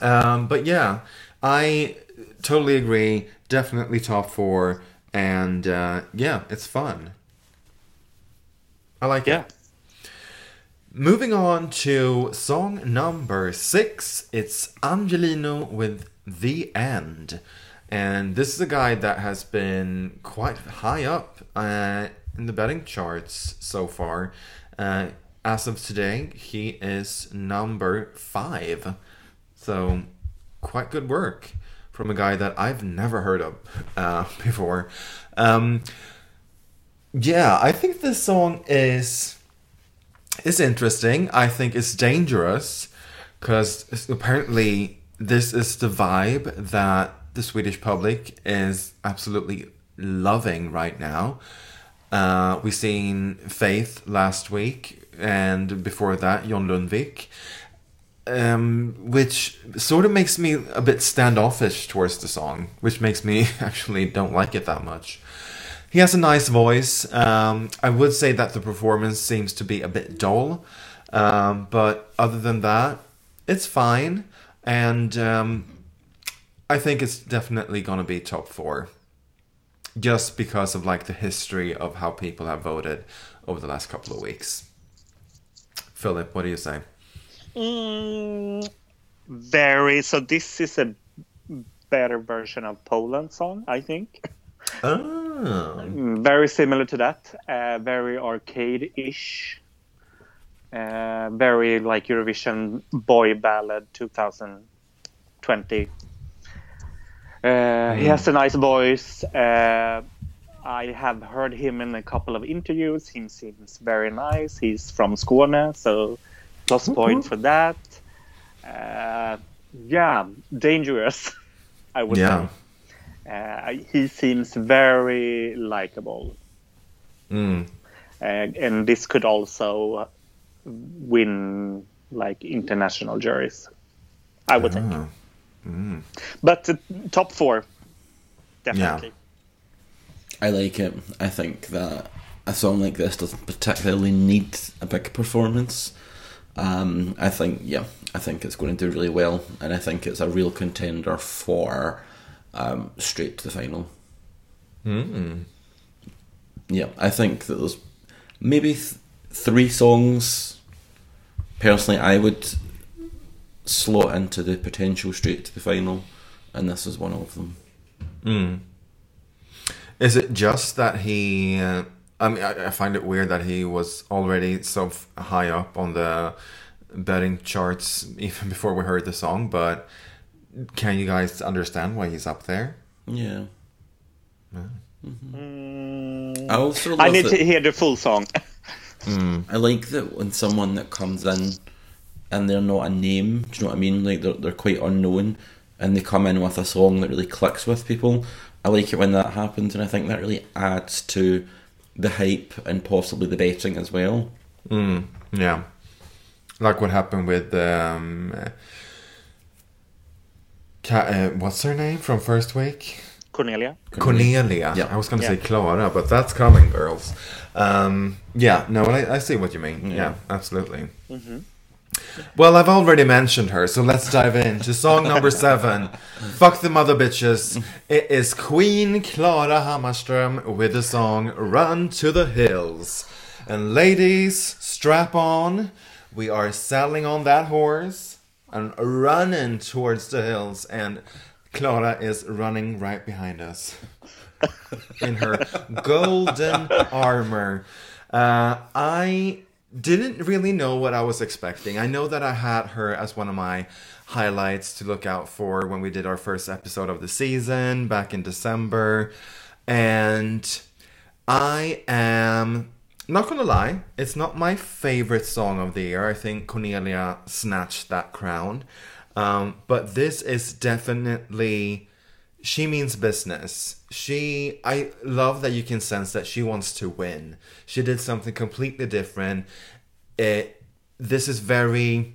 S1: Um, but yeah, I totally agree. Definitely top four, and uh, yeah, it's fun. I like
S2: Yeah.
S1: it. Moving on to song number six, it's Angelino with The End. And this is a guy that has been quite high up uh, in the betting charts so far. Uh, as of today, he is number five. So, quite good work from a guy that I've never heard of uh, before. Um, yeah, I think this song is is interesting. I think it's dangerous because apparently this is the vibe that the Swedish public is absolutely loving right now. Uh, we seen Faith last week, and before that, John Lundvik, um, which sort of makes me a bit standoffish towards the song, which makes me actually don't like it that much. He has a nice voice. Um, I would say that the performance seems to be a bit dull, um, but other than that, it's fine. And um, I think it's definitely gonna be top four, just because of like the history of how people have voted over the last couple of weeks. Philip, what do you say?
S2: Mm, very. So this is a better version of Poland song, I think.
S1: Oh,
S2: Mm, Very similar to that. Uh, very arcade-ish. Uh, very like Eurovision boy ballad 2020. Uh, He has a nice voice. Uh, I have heard him in a couple of interviews. He seems very nice. He's from Skåne, so plus point for that. Uh, yeah, dangerous. I would
S1: yeah.
S2: say. Uh, he seems very likable,
S1: Mm.
S2: uh, and this could also win like international juries. I would think.
S1: Mm.
S2: but uh, top four, definitely.
S3: I like it. I think that a song like this doesn't particularly need a big performance. Um, I think, yeah, I think it's going to do really well, and I think it's a real contender for um, straight to the final.
S1: Mm.
S3: Yeah, I think that there's maybe th- three songs. Personally, I would slot into the potential straight to the final, and this is one of them.
S1: Mm. Is it just that he? Uh, I mean, I, I find it weird that he was already so f- high up on the betting charts even before we heard the song. But can you guys understand why he's up there?
S3: Yeah.
S2: Mm,
S3: I also
S2: I need
S3: that-
S2: to hear the full song.
S3: I like that when someone that comes in and they're not a name, do you know what I mean? Like they're, they're quite unknown and they come in with a song that really clicks with people. I like it when that happens and I think that really adds to the hype and possibly the betting as well.
S1: Mm. Yeah, like what happened with um, Ca- uh, what's her name from first week?
S2: Cornelia.
S1: Cornelia.
S3: Yeah.
S1: I was going to
S2: Yeah.
S1: say Klara, but that's coming, girls. Um, yeah, no, I, I see what you mean. Yeah,
S3: Yeah.
S1: absolutely. Well, I've already mentioned her, so let's dive into song number seven. Fuck the mother bitches. It is Queen Klara Hammarström with the song Run to the Hills. And ladies, strap on. We are saddling on that horse and running towards the hills. And Klara is running right behind us in her golden armor. Uh, I didn't really know what I was expecting. I know that I had her as one of my highlights to look out for when we did our first episode of the season back in December. And I am not gonna lie, it's not my favorite song of the year. I think Cornelia snatched that crown. Um, but this is definitely she means business. She I love that you can sense that she wants to win. She did something completely different. It this is very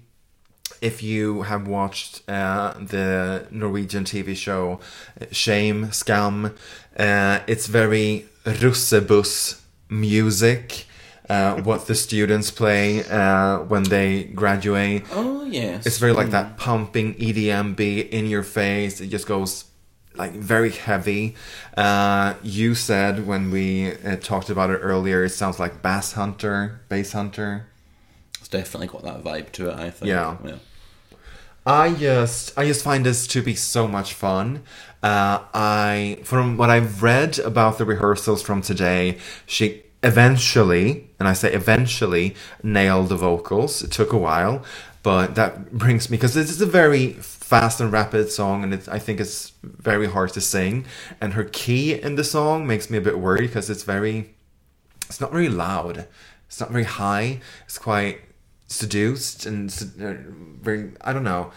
S1: if you have watched uh, the Norwegian TV show uh, Shame, Skam, uh, it's very Russebus music. Uh, what the students play uh, when they graduate.
S3: Oh yes.
S1: It's very like that pumping EDM beat in your face. It just goes like very heavy. Uh, you said when we uh, talked about it earlier, it sounds like Basshunter, Bass Hunter.
S3: It's definitely got that vibe to it, I think.
S1: Yeah.
S3: yeah.
S1: I just I just find this to be so much fun. Uh, I from what I've read about the rehearsals from today, she eventually, and I say eventually, nailed the vocals. It took a while, but that brings me because this is a very fast and rapid song, and it's, I think it's very hard to sing. And her key in the song makes me a bit worried because it's very, it's not very loud. It's not very high. It's quite seduced and sed- uh, very. I don't know.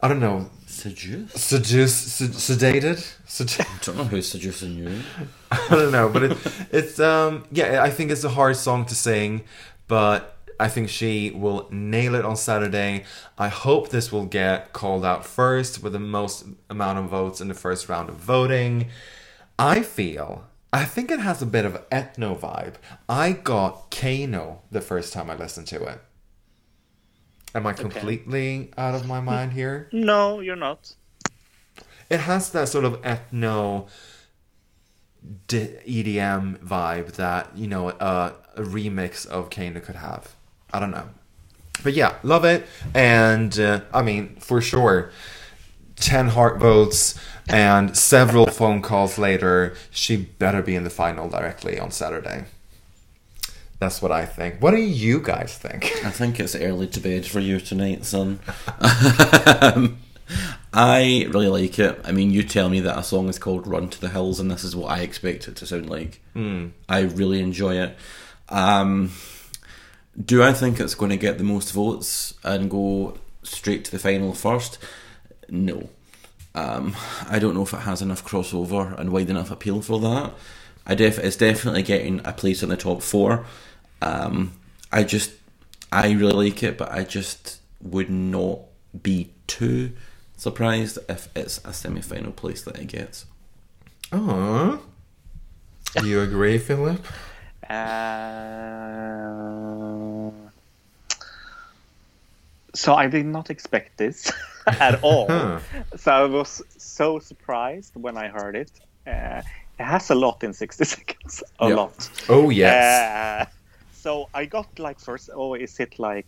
S1: I don't know.
S3: Seduce?
S1: Seduced, sed- sedated. Sed-
S3: I don't know who's seducing you.
S1: I don't know, but it, it's um yeah. I think it's a hard song to sing, but I think she will nail it on Saturday. I hope this will get called out first with the most amount of votes in the first round of voting. I feel. I think it has a bit of ethno vibe. I got Kano the first time I listened to it. Am I completely out of my mind here?
S2: No, you're not.
S1: it has that sort of ethno EDM vibe that you know uh, a remix of Kano could have. I don't know, but yeah, love it, and uh, I mean for sure, ten heart votes and several phone calls later, she better be in the final directly on Saturday. That's what I think. What do you guys think?
S3: I think it's early to bed for you tonight, son. Um, I really like it. I mean, you tell me that a song is called "Run to the Hills," and this is what I expect it to sound like. I really enjoy it. Um, do I think it's going to get the most votes and go straight to the final first? No. Um, I don't know if it has enough crossover and wide enough appeal for that. I def- it's definitely getting a place in the top four. Um, I just, I really like it, but I just would not be too surprised if it's a semi-final place that it gets.
S1: Oh, do you agree, Philip?
S2: Uh, So I did not expect this at all.
S1: Huh.
S2: So I was so surprised when I heard it. Uh, it has a lot in 60 seconds. A
S1: Yeah.
S2: lot.
S1: Oh yes.
S2: Uh, so I got like first, oh, is it like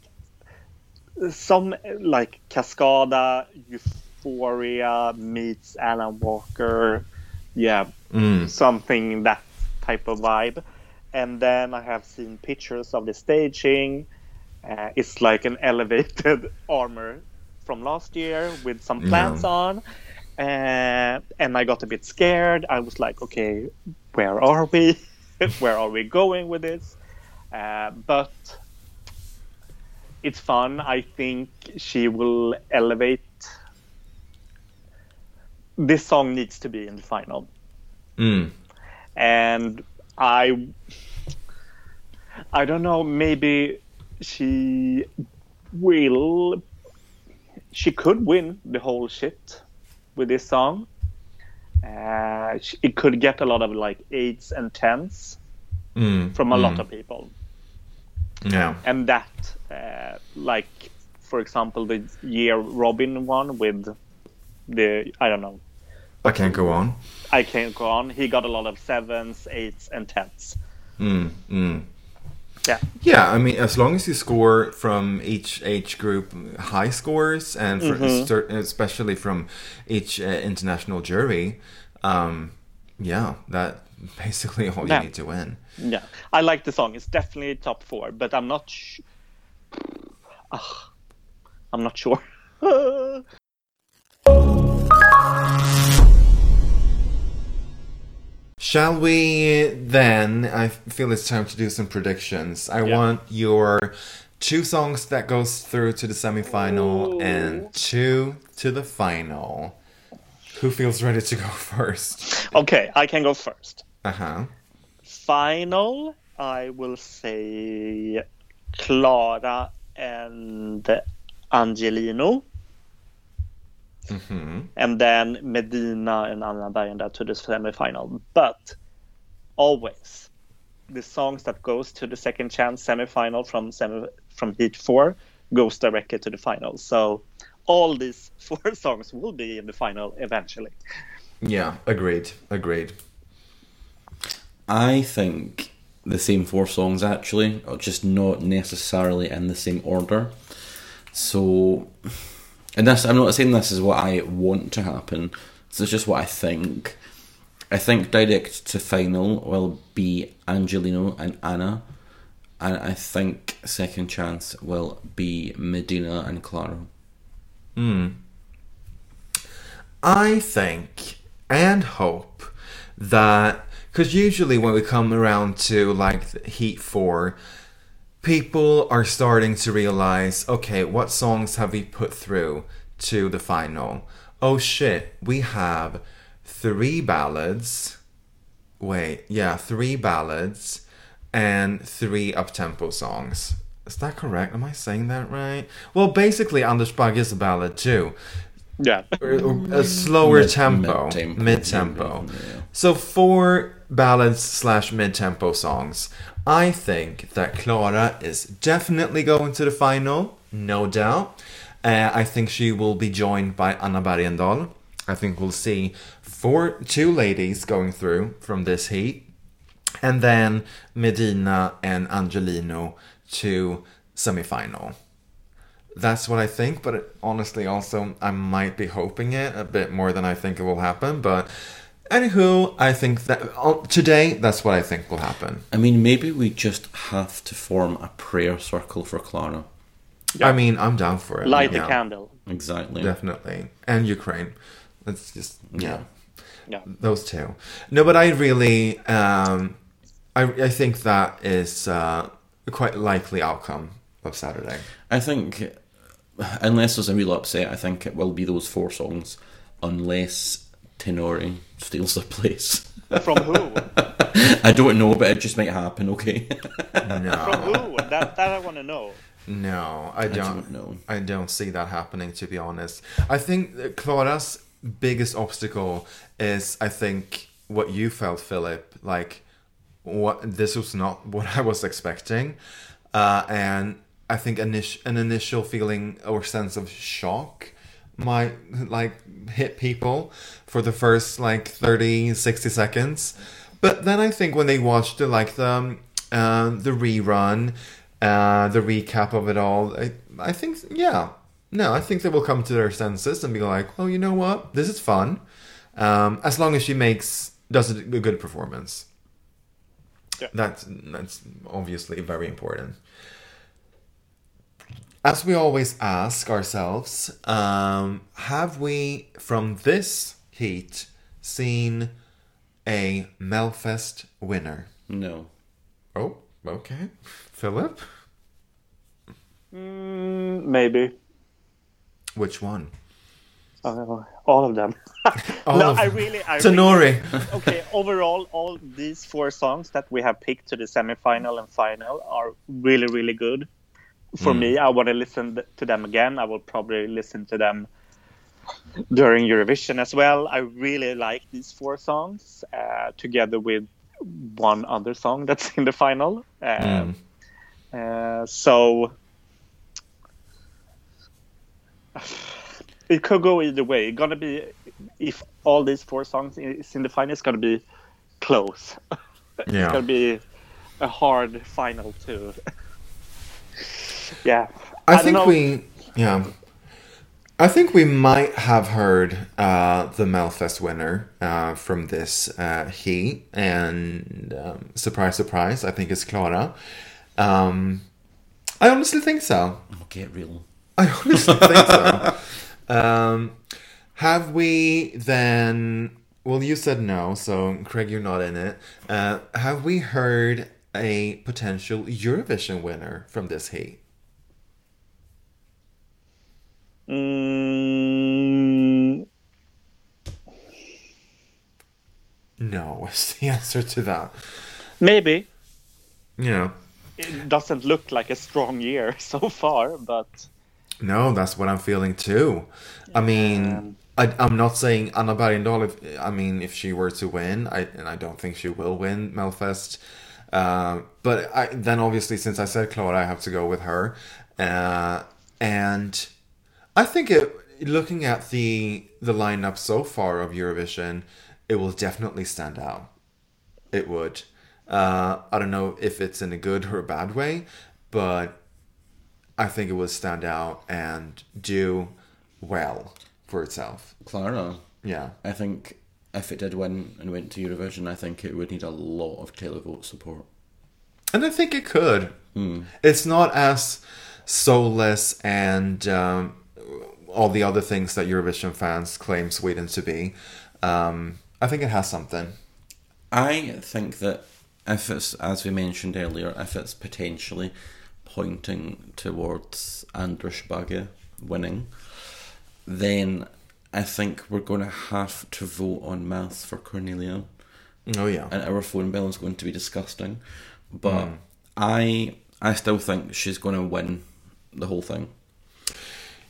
S2: some like Cascada, Euphoria meets Alan Walker? Yeah,
S1: Mm.
S2: something that type of vibe. And then I have seen pictures of the staging. Uh, it's like an elevated armor from last year with some plants
S1: Yeah.
S2: on. Uh, and I got a bit scared. I was like, okay, where are we? where are we going with this? Uh, but it's fun. I think she will elevate. This song needs to be in the final
S1: Mm.
S2: and I I don't know maybe she will she could win the whole shit with this song uh, it could get a lot of like eights and tens
S1: Mm.
S2: from a lot
S1: Mm.
S2: of people
S1: Yeah.
S2: and that uh, like for example the year Robin won with the I don't know
S1: I can't go on.
S2: I can't go on he got a lot of sevens eights and tens
S1: Mm. Mm.
S2: yeah
S1: Yeah, I mean, as long as you score from each age group high scores, and for,
S2: Mhm.
S1: cer- especially from each uh, international jury, um, yeah, that basically all you
S2: Yeah.
S1: need to win.
S2: Yeah, I like the song. It's definitely top four, but I'm not. Sh- Ugh. I'm not sure.
S1: Shall we then? I feel it's time to do some predictions. I
S2: Yeah.
S1: want your two songs that goes through to the semifinal
S2: Ooh.
S1: and two to the final. Who feels ready to go first?
S2: okay, I can go first.
S1: Uh huh.
S2: Final, I will say Klara and Angelino,
S1: hmm
S2: and then Medina and Anna Bergendahl to the semifinal. But always, the songs that goes to the second chance semifinal from semi from Heat Four goes directly to the final. So all these four songs will be in the final eventually.
S1: Yeah, agreed. Agreed.
S3: I think the same four songs actually, are just not necessarily in the same order. So, and this I'm not saying this is what I want to happen. This is just what I think. I think direct to final will be Angelino and Anna, and I think second chance will be Medina and Klara. Hmm.
S1: I think and hope that because usually when we come around to like Heat 4, people are starting to realize okay, what songs have we put through to the final? Oh shit, we have three ballads. Wait, yeah, three ballads and three uptempo songs. Is that correct? Am I saying that right? Well, basically, Anders Bagge is a ballad too
S2: Yeah.
S1: or- or a slower
S3: Mid-
S1: tempo,
S3: mid-tempo.
S1: mid tempo.
S3: Yeah.
S1: So four ballads slash mid tempo songs. I think that Klara is definitely going to the final, no doubt. Uh, I think she will be joined by Anna Bergendahl. I think we'll see four two ladies going through from this heat, and then Medina and Angelino to semifinal. That's what I think, but it, honestly, also, I might be hoping it a bit more than I think it will happen. But anywho, I think that uh, today, that's what I think will happen.
S3: I mean, maybe we just have to form a prayer circle for Klara.
S1: I mean, I'm down for it.
S2: Light
S1: yeah,
S2: a candle.
S3: Exactly.
S1: Definitely. And Ukraine. Let's just, yeah.
S2: Yeah.
S1: Those two. No, but I really, um, I, I think that is uh, a quite likely outcome of Saturday.
S3: I think, unless there's a real upset, I think it will be those four songs, unless Tenori steals the place.
S2: From who?
S3: I don't know, but it just might happen. Okay.
S2: From
S1: No,
S2: who? That that I want to know.
S1: no, I don't.
S3: don't know.
S1: I don't see that happening. To be honest, I think Klara's biggest obstacle is, I think, what you felt, Philip. Like, what this was not what I was expecting, uh, and I think init- an initial feeling or sense of shock might like hit people for the first like 30 60 seconds. But then i think when they watch the like the uh, the rerun uh, the recap of it all I, I think yeah no i think they will come to their senses and be like well you know what? This is fun. Um, as long as she makes does a good performance.
S2: Yeah.
S1: that's that's obviously very important as we always ask ourselves, um, have we from this heat seen a Melfest winner?
S3: No.
S1: Oh, okay. Philip?
S2: Mm, maybe.
S1: Which one?
S2: Uh, all of them.
S1: All
S2: no,
S1: of
S2: I really, I
S1: Tenori.
S2: really, okay. Overall, all these four songs that we have picked to the semifinal and final are really, really good. For me, I want to listen to them again. I will probably listen to them during Eurovision as well. I really like these four songs, uh, together with one other song that's in the final. Um, uh, so it could go either way. It's gonna be if all these four songs is in the final, it's gonna be close. It's
S1: Yeah.
S2: gonna be a hard final too. yeah,
S1: I,
S2: don't
S1: think we, yeah. I think we might have heard uh, the Melfest winner uh, from this uh, heat, and um, surprise, surprise, I think it's Klara. Um, I honestly think so.
S3: Get real.
S1: I honestly think so. Um, have we then? Well, you said no, so Craig, you're not in it. Uh, have we heard a potential Eurovision winner from this heat?
S2: Mm,
S1: No, is the answer to that.
S2: maybe
S1: Yeah.
S2: it doesn't look like a strong year so far, but
S1: No, that's what I'm feeling too. I mean,
S2: Um,
S1: I, I'm not saying Anna Bergendahl. If I mean, if she were to win, I and I don't think she will win Melfest. Uh, but I, then obviously, since I said Klara, I have to go with her. Uh, and I think it, looking at the the lineup so far of Eurovision, it will definitely stand out. It would. Uh, I don't know if it's in a good or a bad way, but I think it will stand out and do well for itself.
S3: Klara,
S1: Yeah.
S3: I think if it did win and went to Eurovision, I think it would need a lot of televote support.
S1: And I think it could. It's not as soulless and um, all the other things that Eurovision fans claim Sweden to be. Um, I think it has something.
S3: I think that if it's, as we mentioned earlier, if it's potentially pointing towards Anders Bagge winning, then I think we're going to have to vote on maths for Cornelia.
S1: Oh, yeah.
S3: and our phone bill is going to be disgusting. But I I still think she's going to win the whole thing.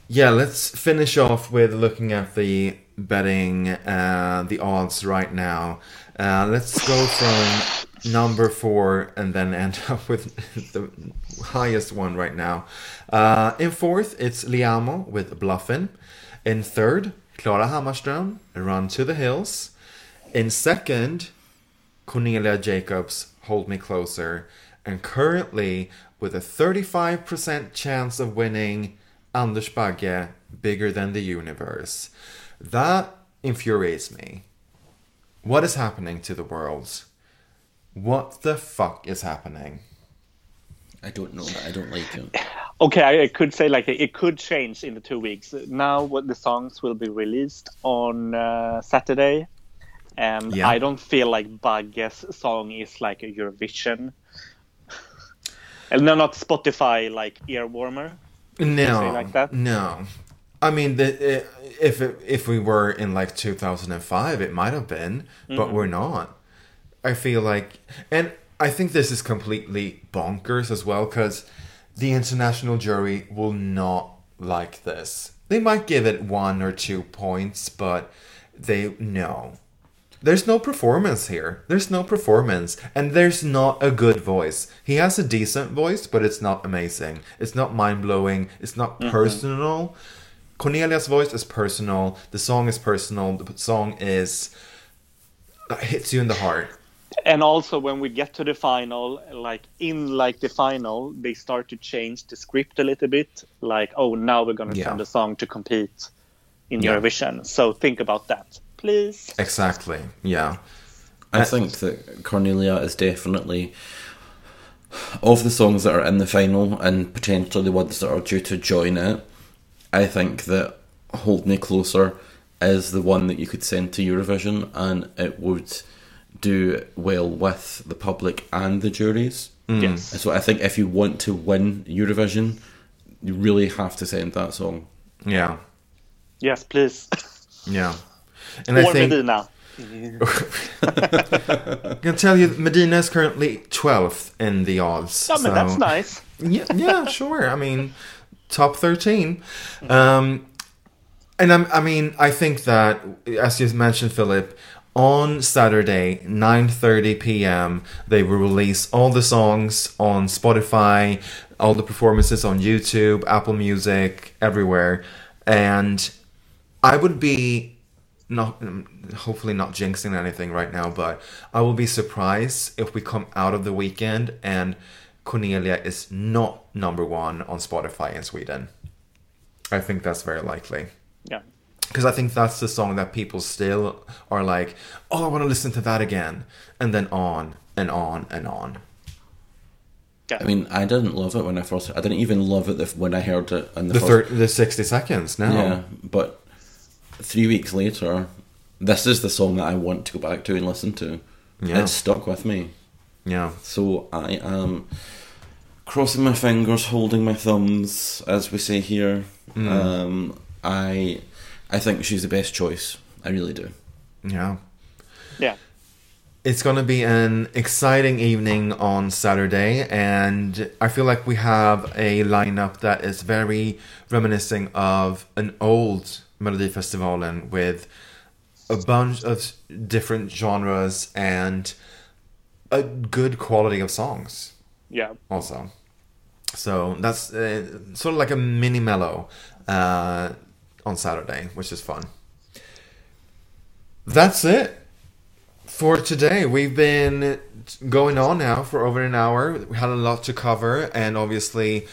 S1: Yeah, let's finish off with looking at the betting, uh, the odds right now. Uh, let's go from number four and then end up with the highest one right now. Uh, in fourth, it's Liamoo with Bluffin. In third, Klara Hammarström, Run to the Hills. In second, Cornelia Jakobs, Hold Me Closer. And currently, with a 35% chance of winning, Anders Bagge, Bigger Than the Universe. That infuriates me. What is happening to the world? What the fuck is happening?
S3: I don't know, but I don't like it.
S2: Okay, I I could say like it could change in the two weeks. Now, what the songs will be released on uh, Saturday, and
S1: Yeah.
S2: I don't feel like Bagge's song is like a Eurovision, and no, not Spotify like ear warmer.
S1: No,
S2: like that?
S1: no. I mean, the, i- if it, if we were in like 2005, it might have been, but mm-hmm. we're not. I feel like, and I think this is completely bonkers as well, because the international jury will not like this. They might give it one or two points, but they no, there's no performance here. There's no performance. And there's not a good voice. He has a decent voice, but it's not amazing. It's not mind blowing. It's not personal. Cornelia's voice is personal. The song is personal. The song is uh, hits you in the heart.
S2: and also when we get to the final like in like the final they start to change the script a little bit like oh now we're going to
S1: Yeah.
S2: send a song to compete in
S1: Yeah.
S2: eurovision so think about that please
S1: Exactly. Yeah.
S3: I uh, think that Cornelia is definitely of the songs that are in the final and potentially the ones that are due to join it. I think that Hold Me Closer is the one that you could send to Eurovision and it would do well with the public and the juries. Mm.
S2: yes
S3: So I think if you want to win Eurovision, you really have to send that song.
S1: Yeah.
S2: yes please
S1: Yeah. And I think
S2: medina
S1: I can tell you Medina is currently 12th in the odds.
S2: yeah, but that's nice
S1: yeah, yeah, sure. I mean, top thirteen. Um, and I'm, I mean, I think that as you mentioned, Philip, on Saturday, nine thirty p.m., they will release all the songs on Spotify, all the performances on YouTube, Apple Music, everywhere, and I would be not hopefully not jinxing anything right now, but I will be surprised if we come out of the weekend and Cornelia is not number one on Spotify in Sweden. I think that's very likely.
S2: yeah
S1: Because I think that's the song that people still are like, oh, I want to listen to that again. And then on and on and on.
S2: yeah
S3: I mean, I didn't love it when I first. I didn't even love it the- when I heard it in the,
S1: The
S3: first.
S1: third, the 60 seconds now.
S3: Yeah, but three weeks later, this is the song that I want to go back to and listen to.
S1: Yeah.
S3: It stuck with me.
S1: Yeah.
S3: So I am crossing my fingers, holding my thumbs, as we say here.
S1: Mm.
S3: Um, I I think she's the best choice. I really do.
S1: Yeah.
S2: yeah
S1: It's going to be an exciting evening on Saturday, and I feel like we have a lineup that is very reminiscent of an old Melodifestivalen with a bunch of different genres and a good quality of songs
S2: yeah
S1: also. So that's uh, sort of like a mini mellow uh, on Saturday, which is fun. That's it for today. We've been going on now for over an hour. We had a lot to cover, and obviously,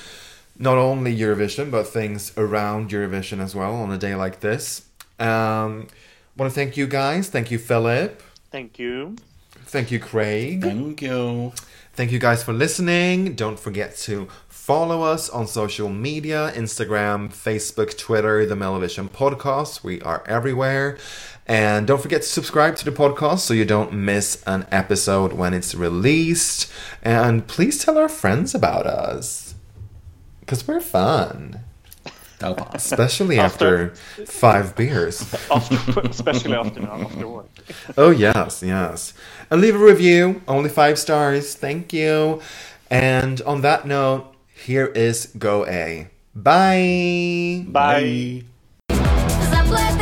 S1: not only Eurovision, but things around Eurovision as well on a day like this. Um, want to thank you guys. Thank you, Philip.
S2: thank you
S1: Thank you, Craig.
S3: Thank you.
S1: Thank you guys for listening. Don't forget to follow us on social media Instagram, Facebook, Twitter, the Mellovision Podcast. We are everywhere. And don't forget to subscribe to the podcast so you don't miss an episode when it's released. And please tell our friends about us because we're fun. Especially after, after, five beers.
S2: After, especially after, after work.
S1: oh, yes, yes. And leave a review, only five stars. Thank you. And on that note, here is Go_A. Bye.
S2: Bye.
S3: Bye.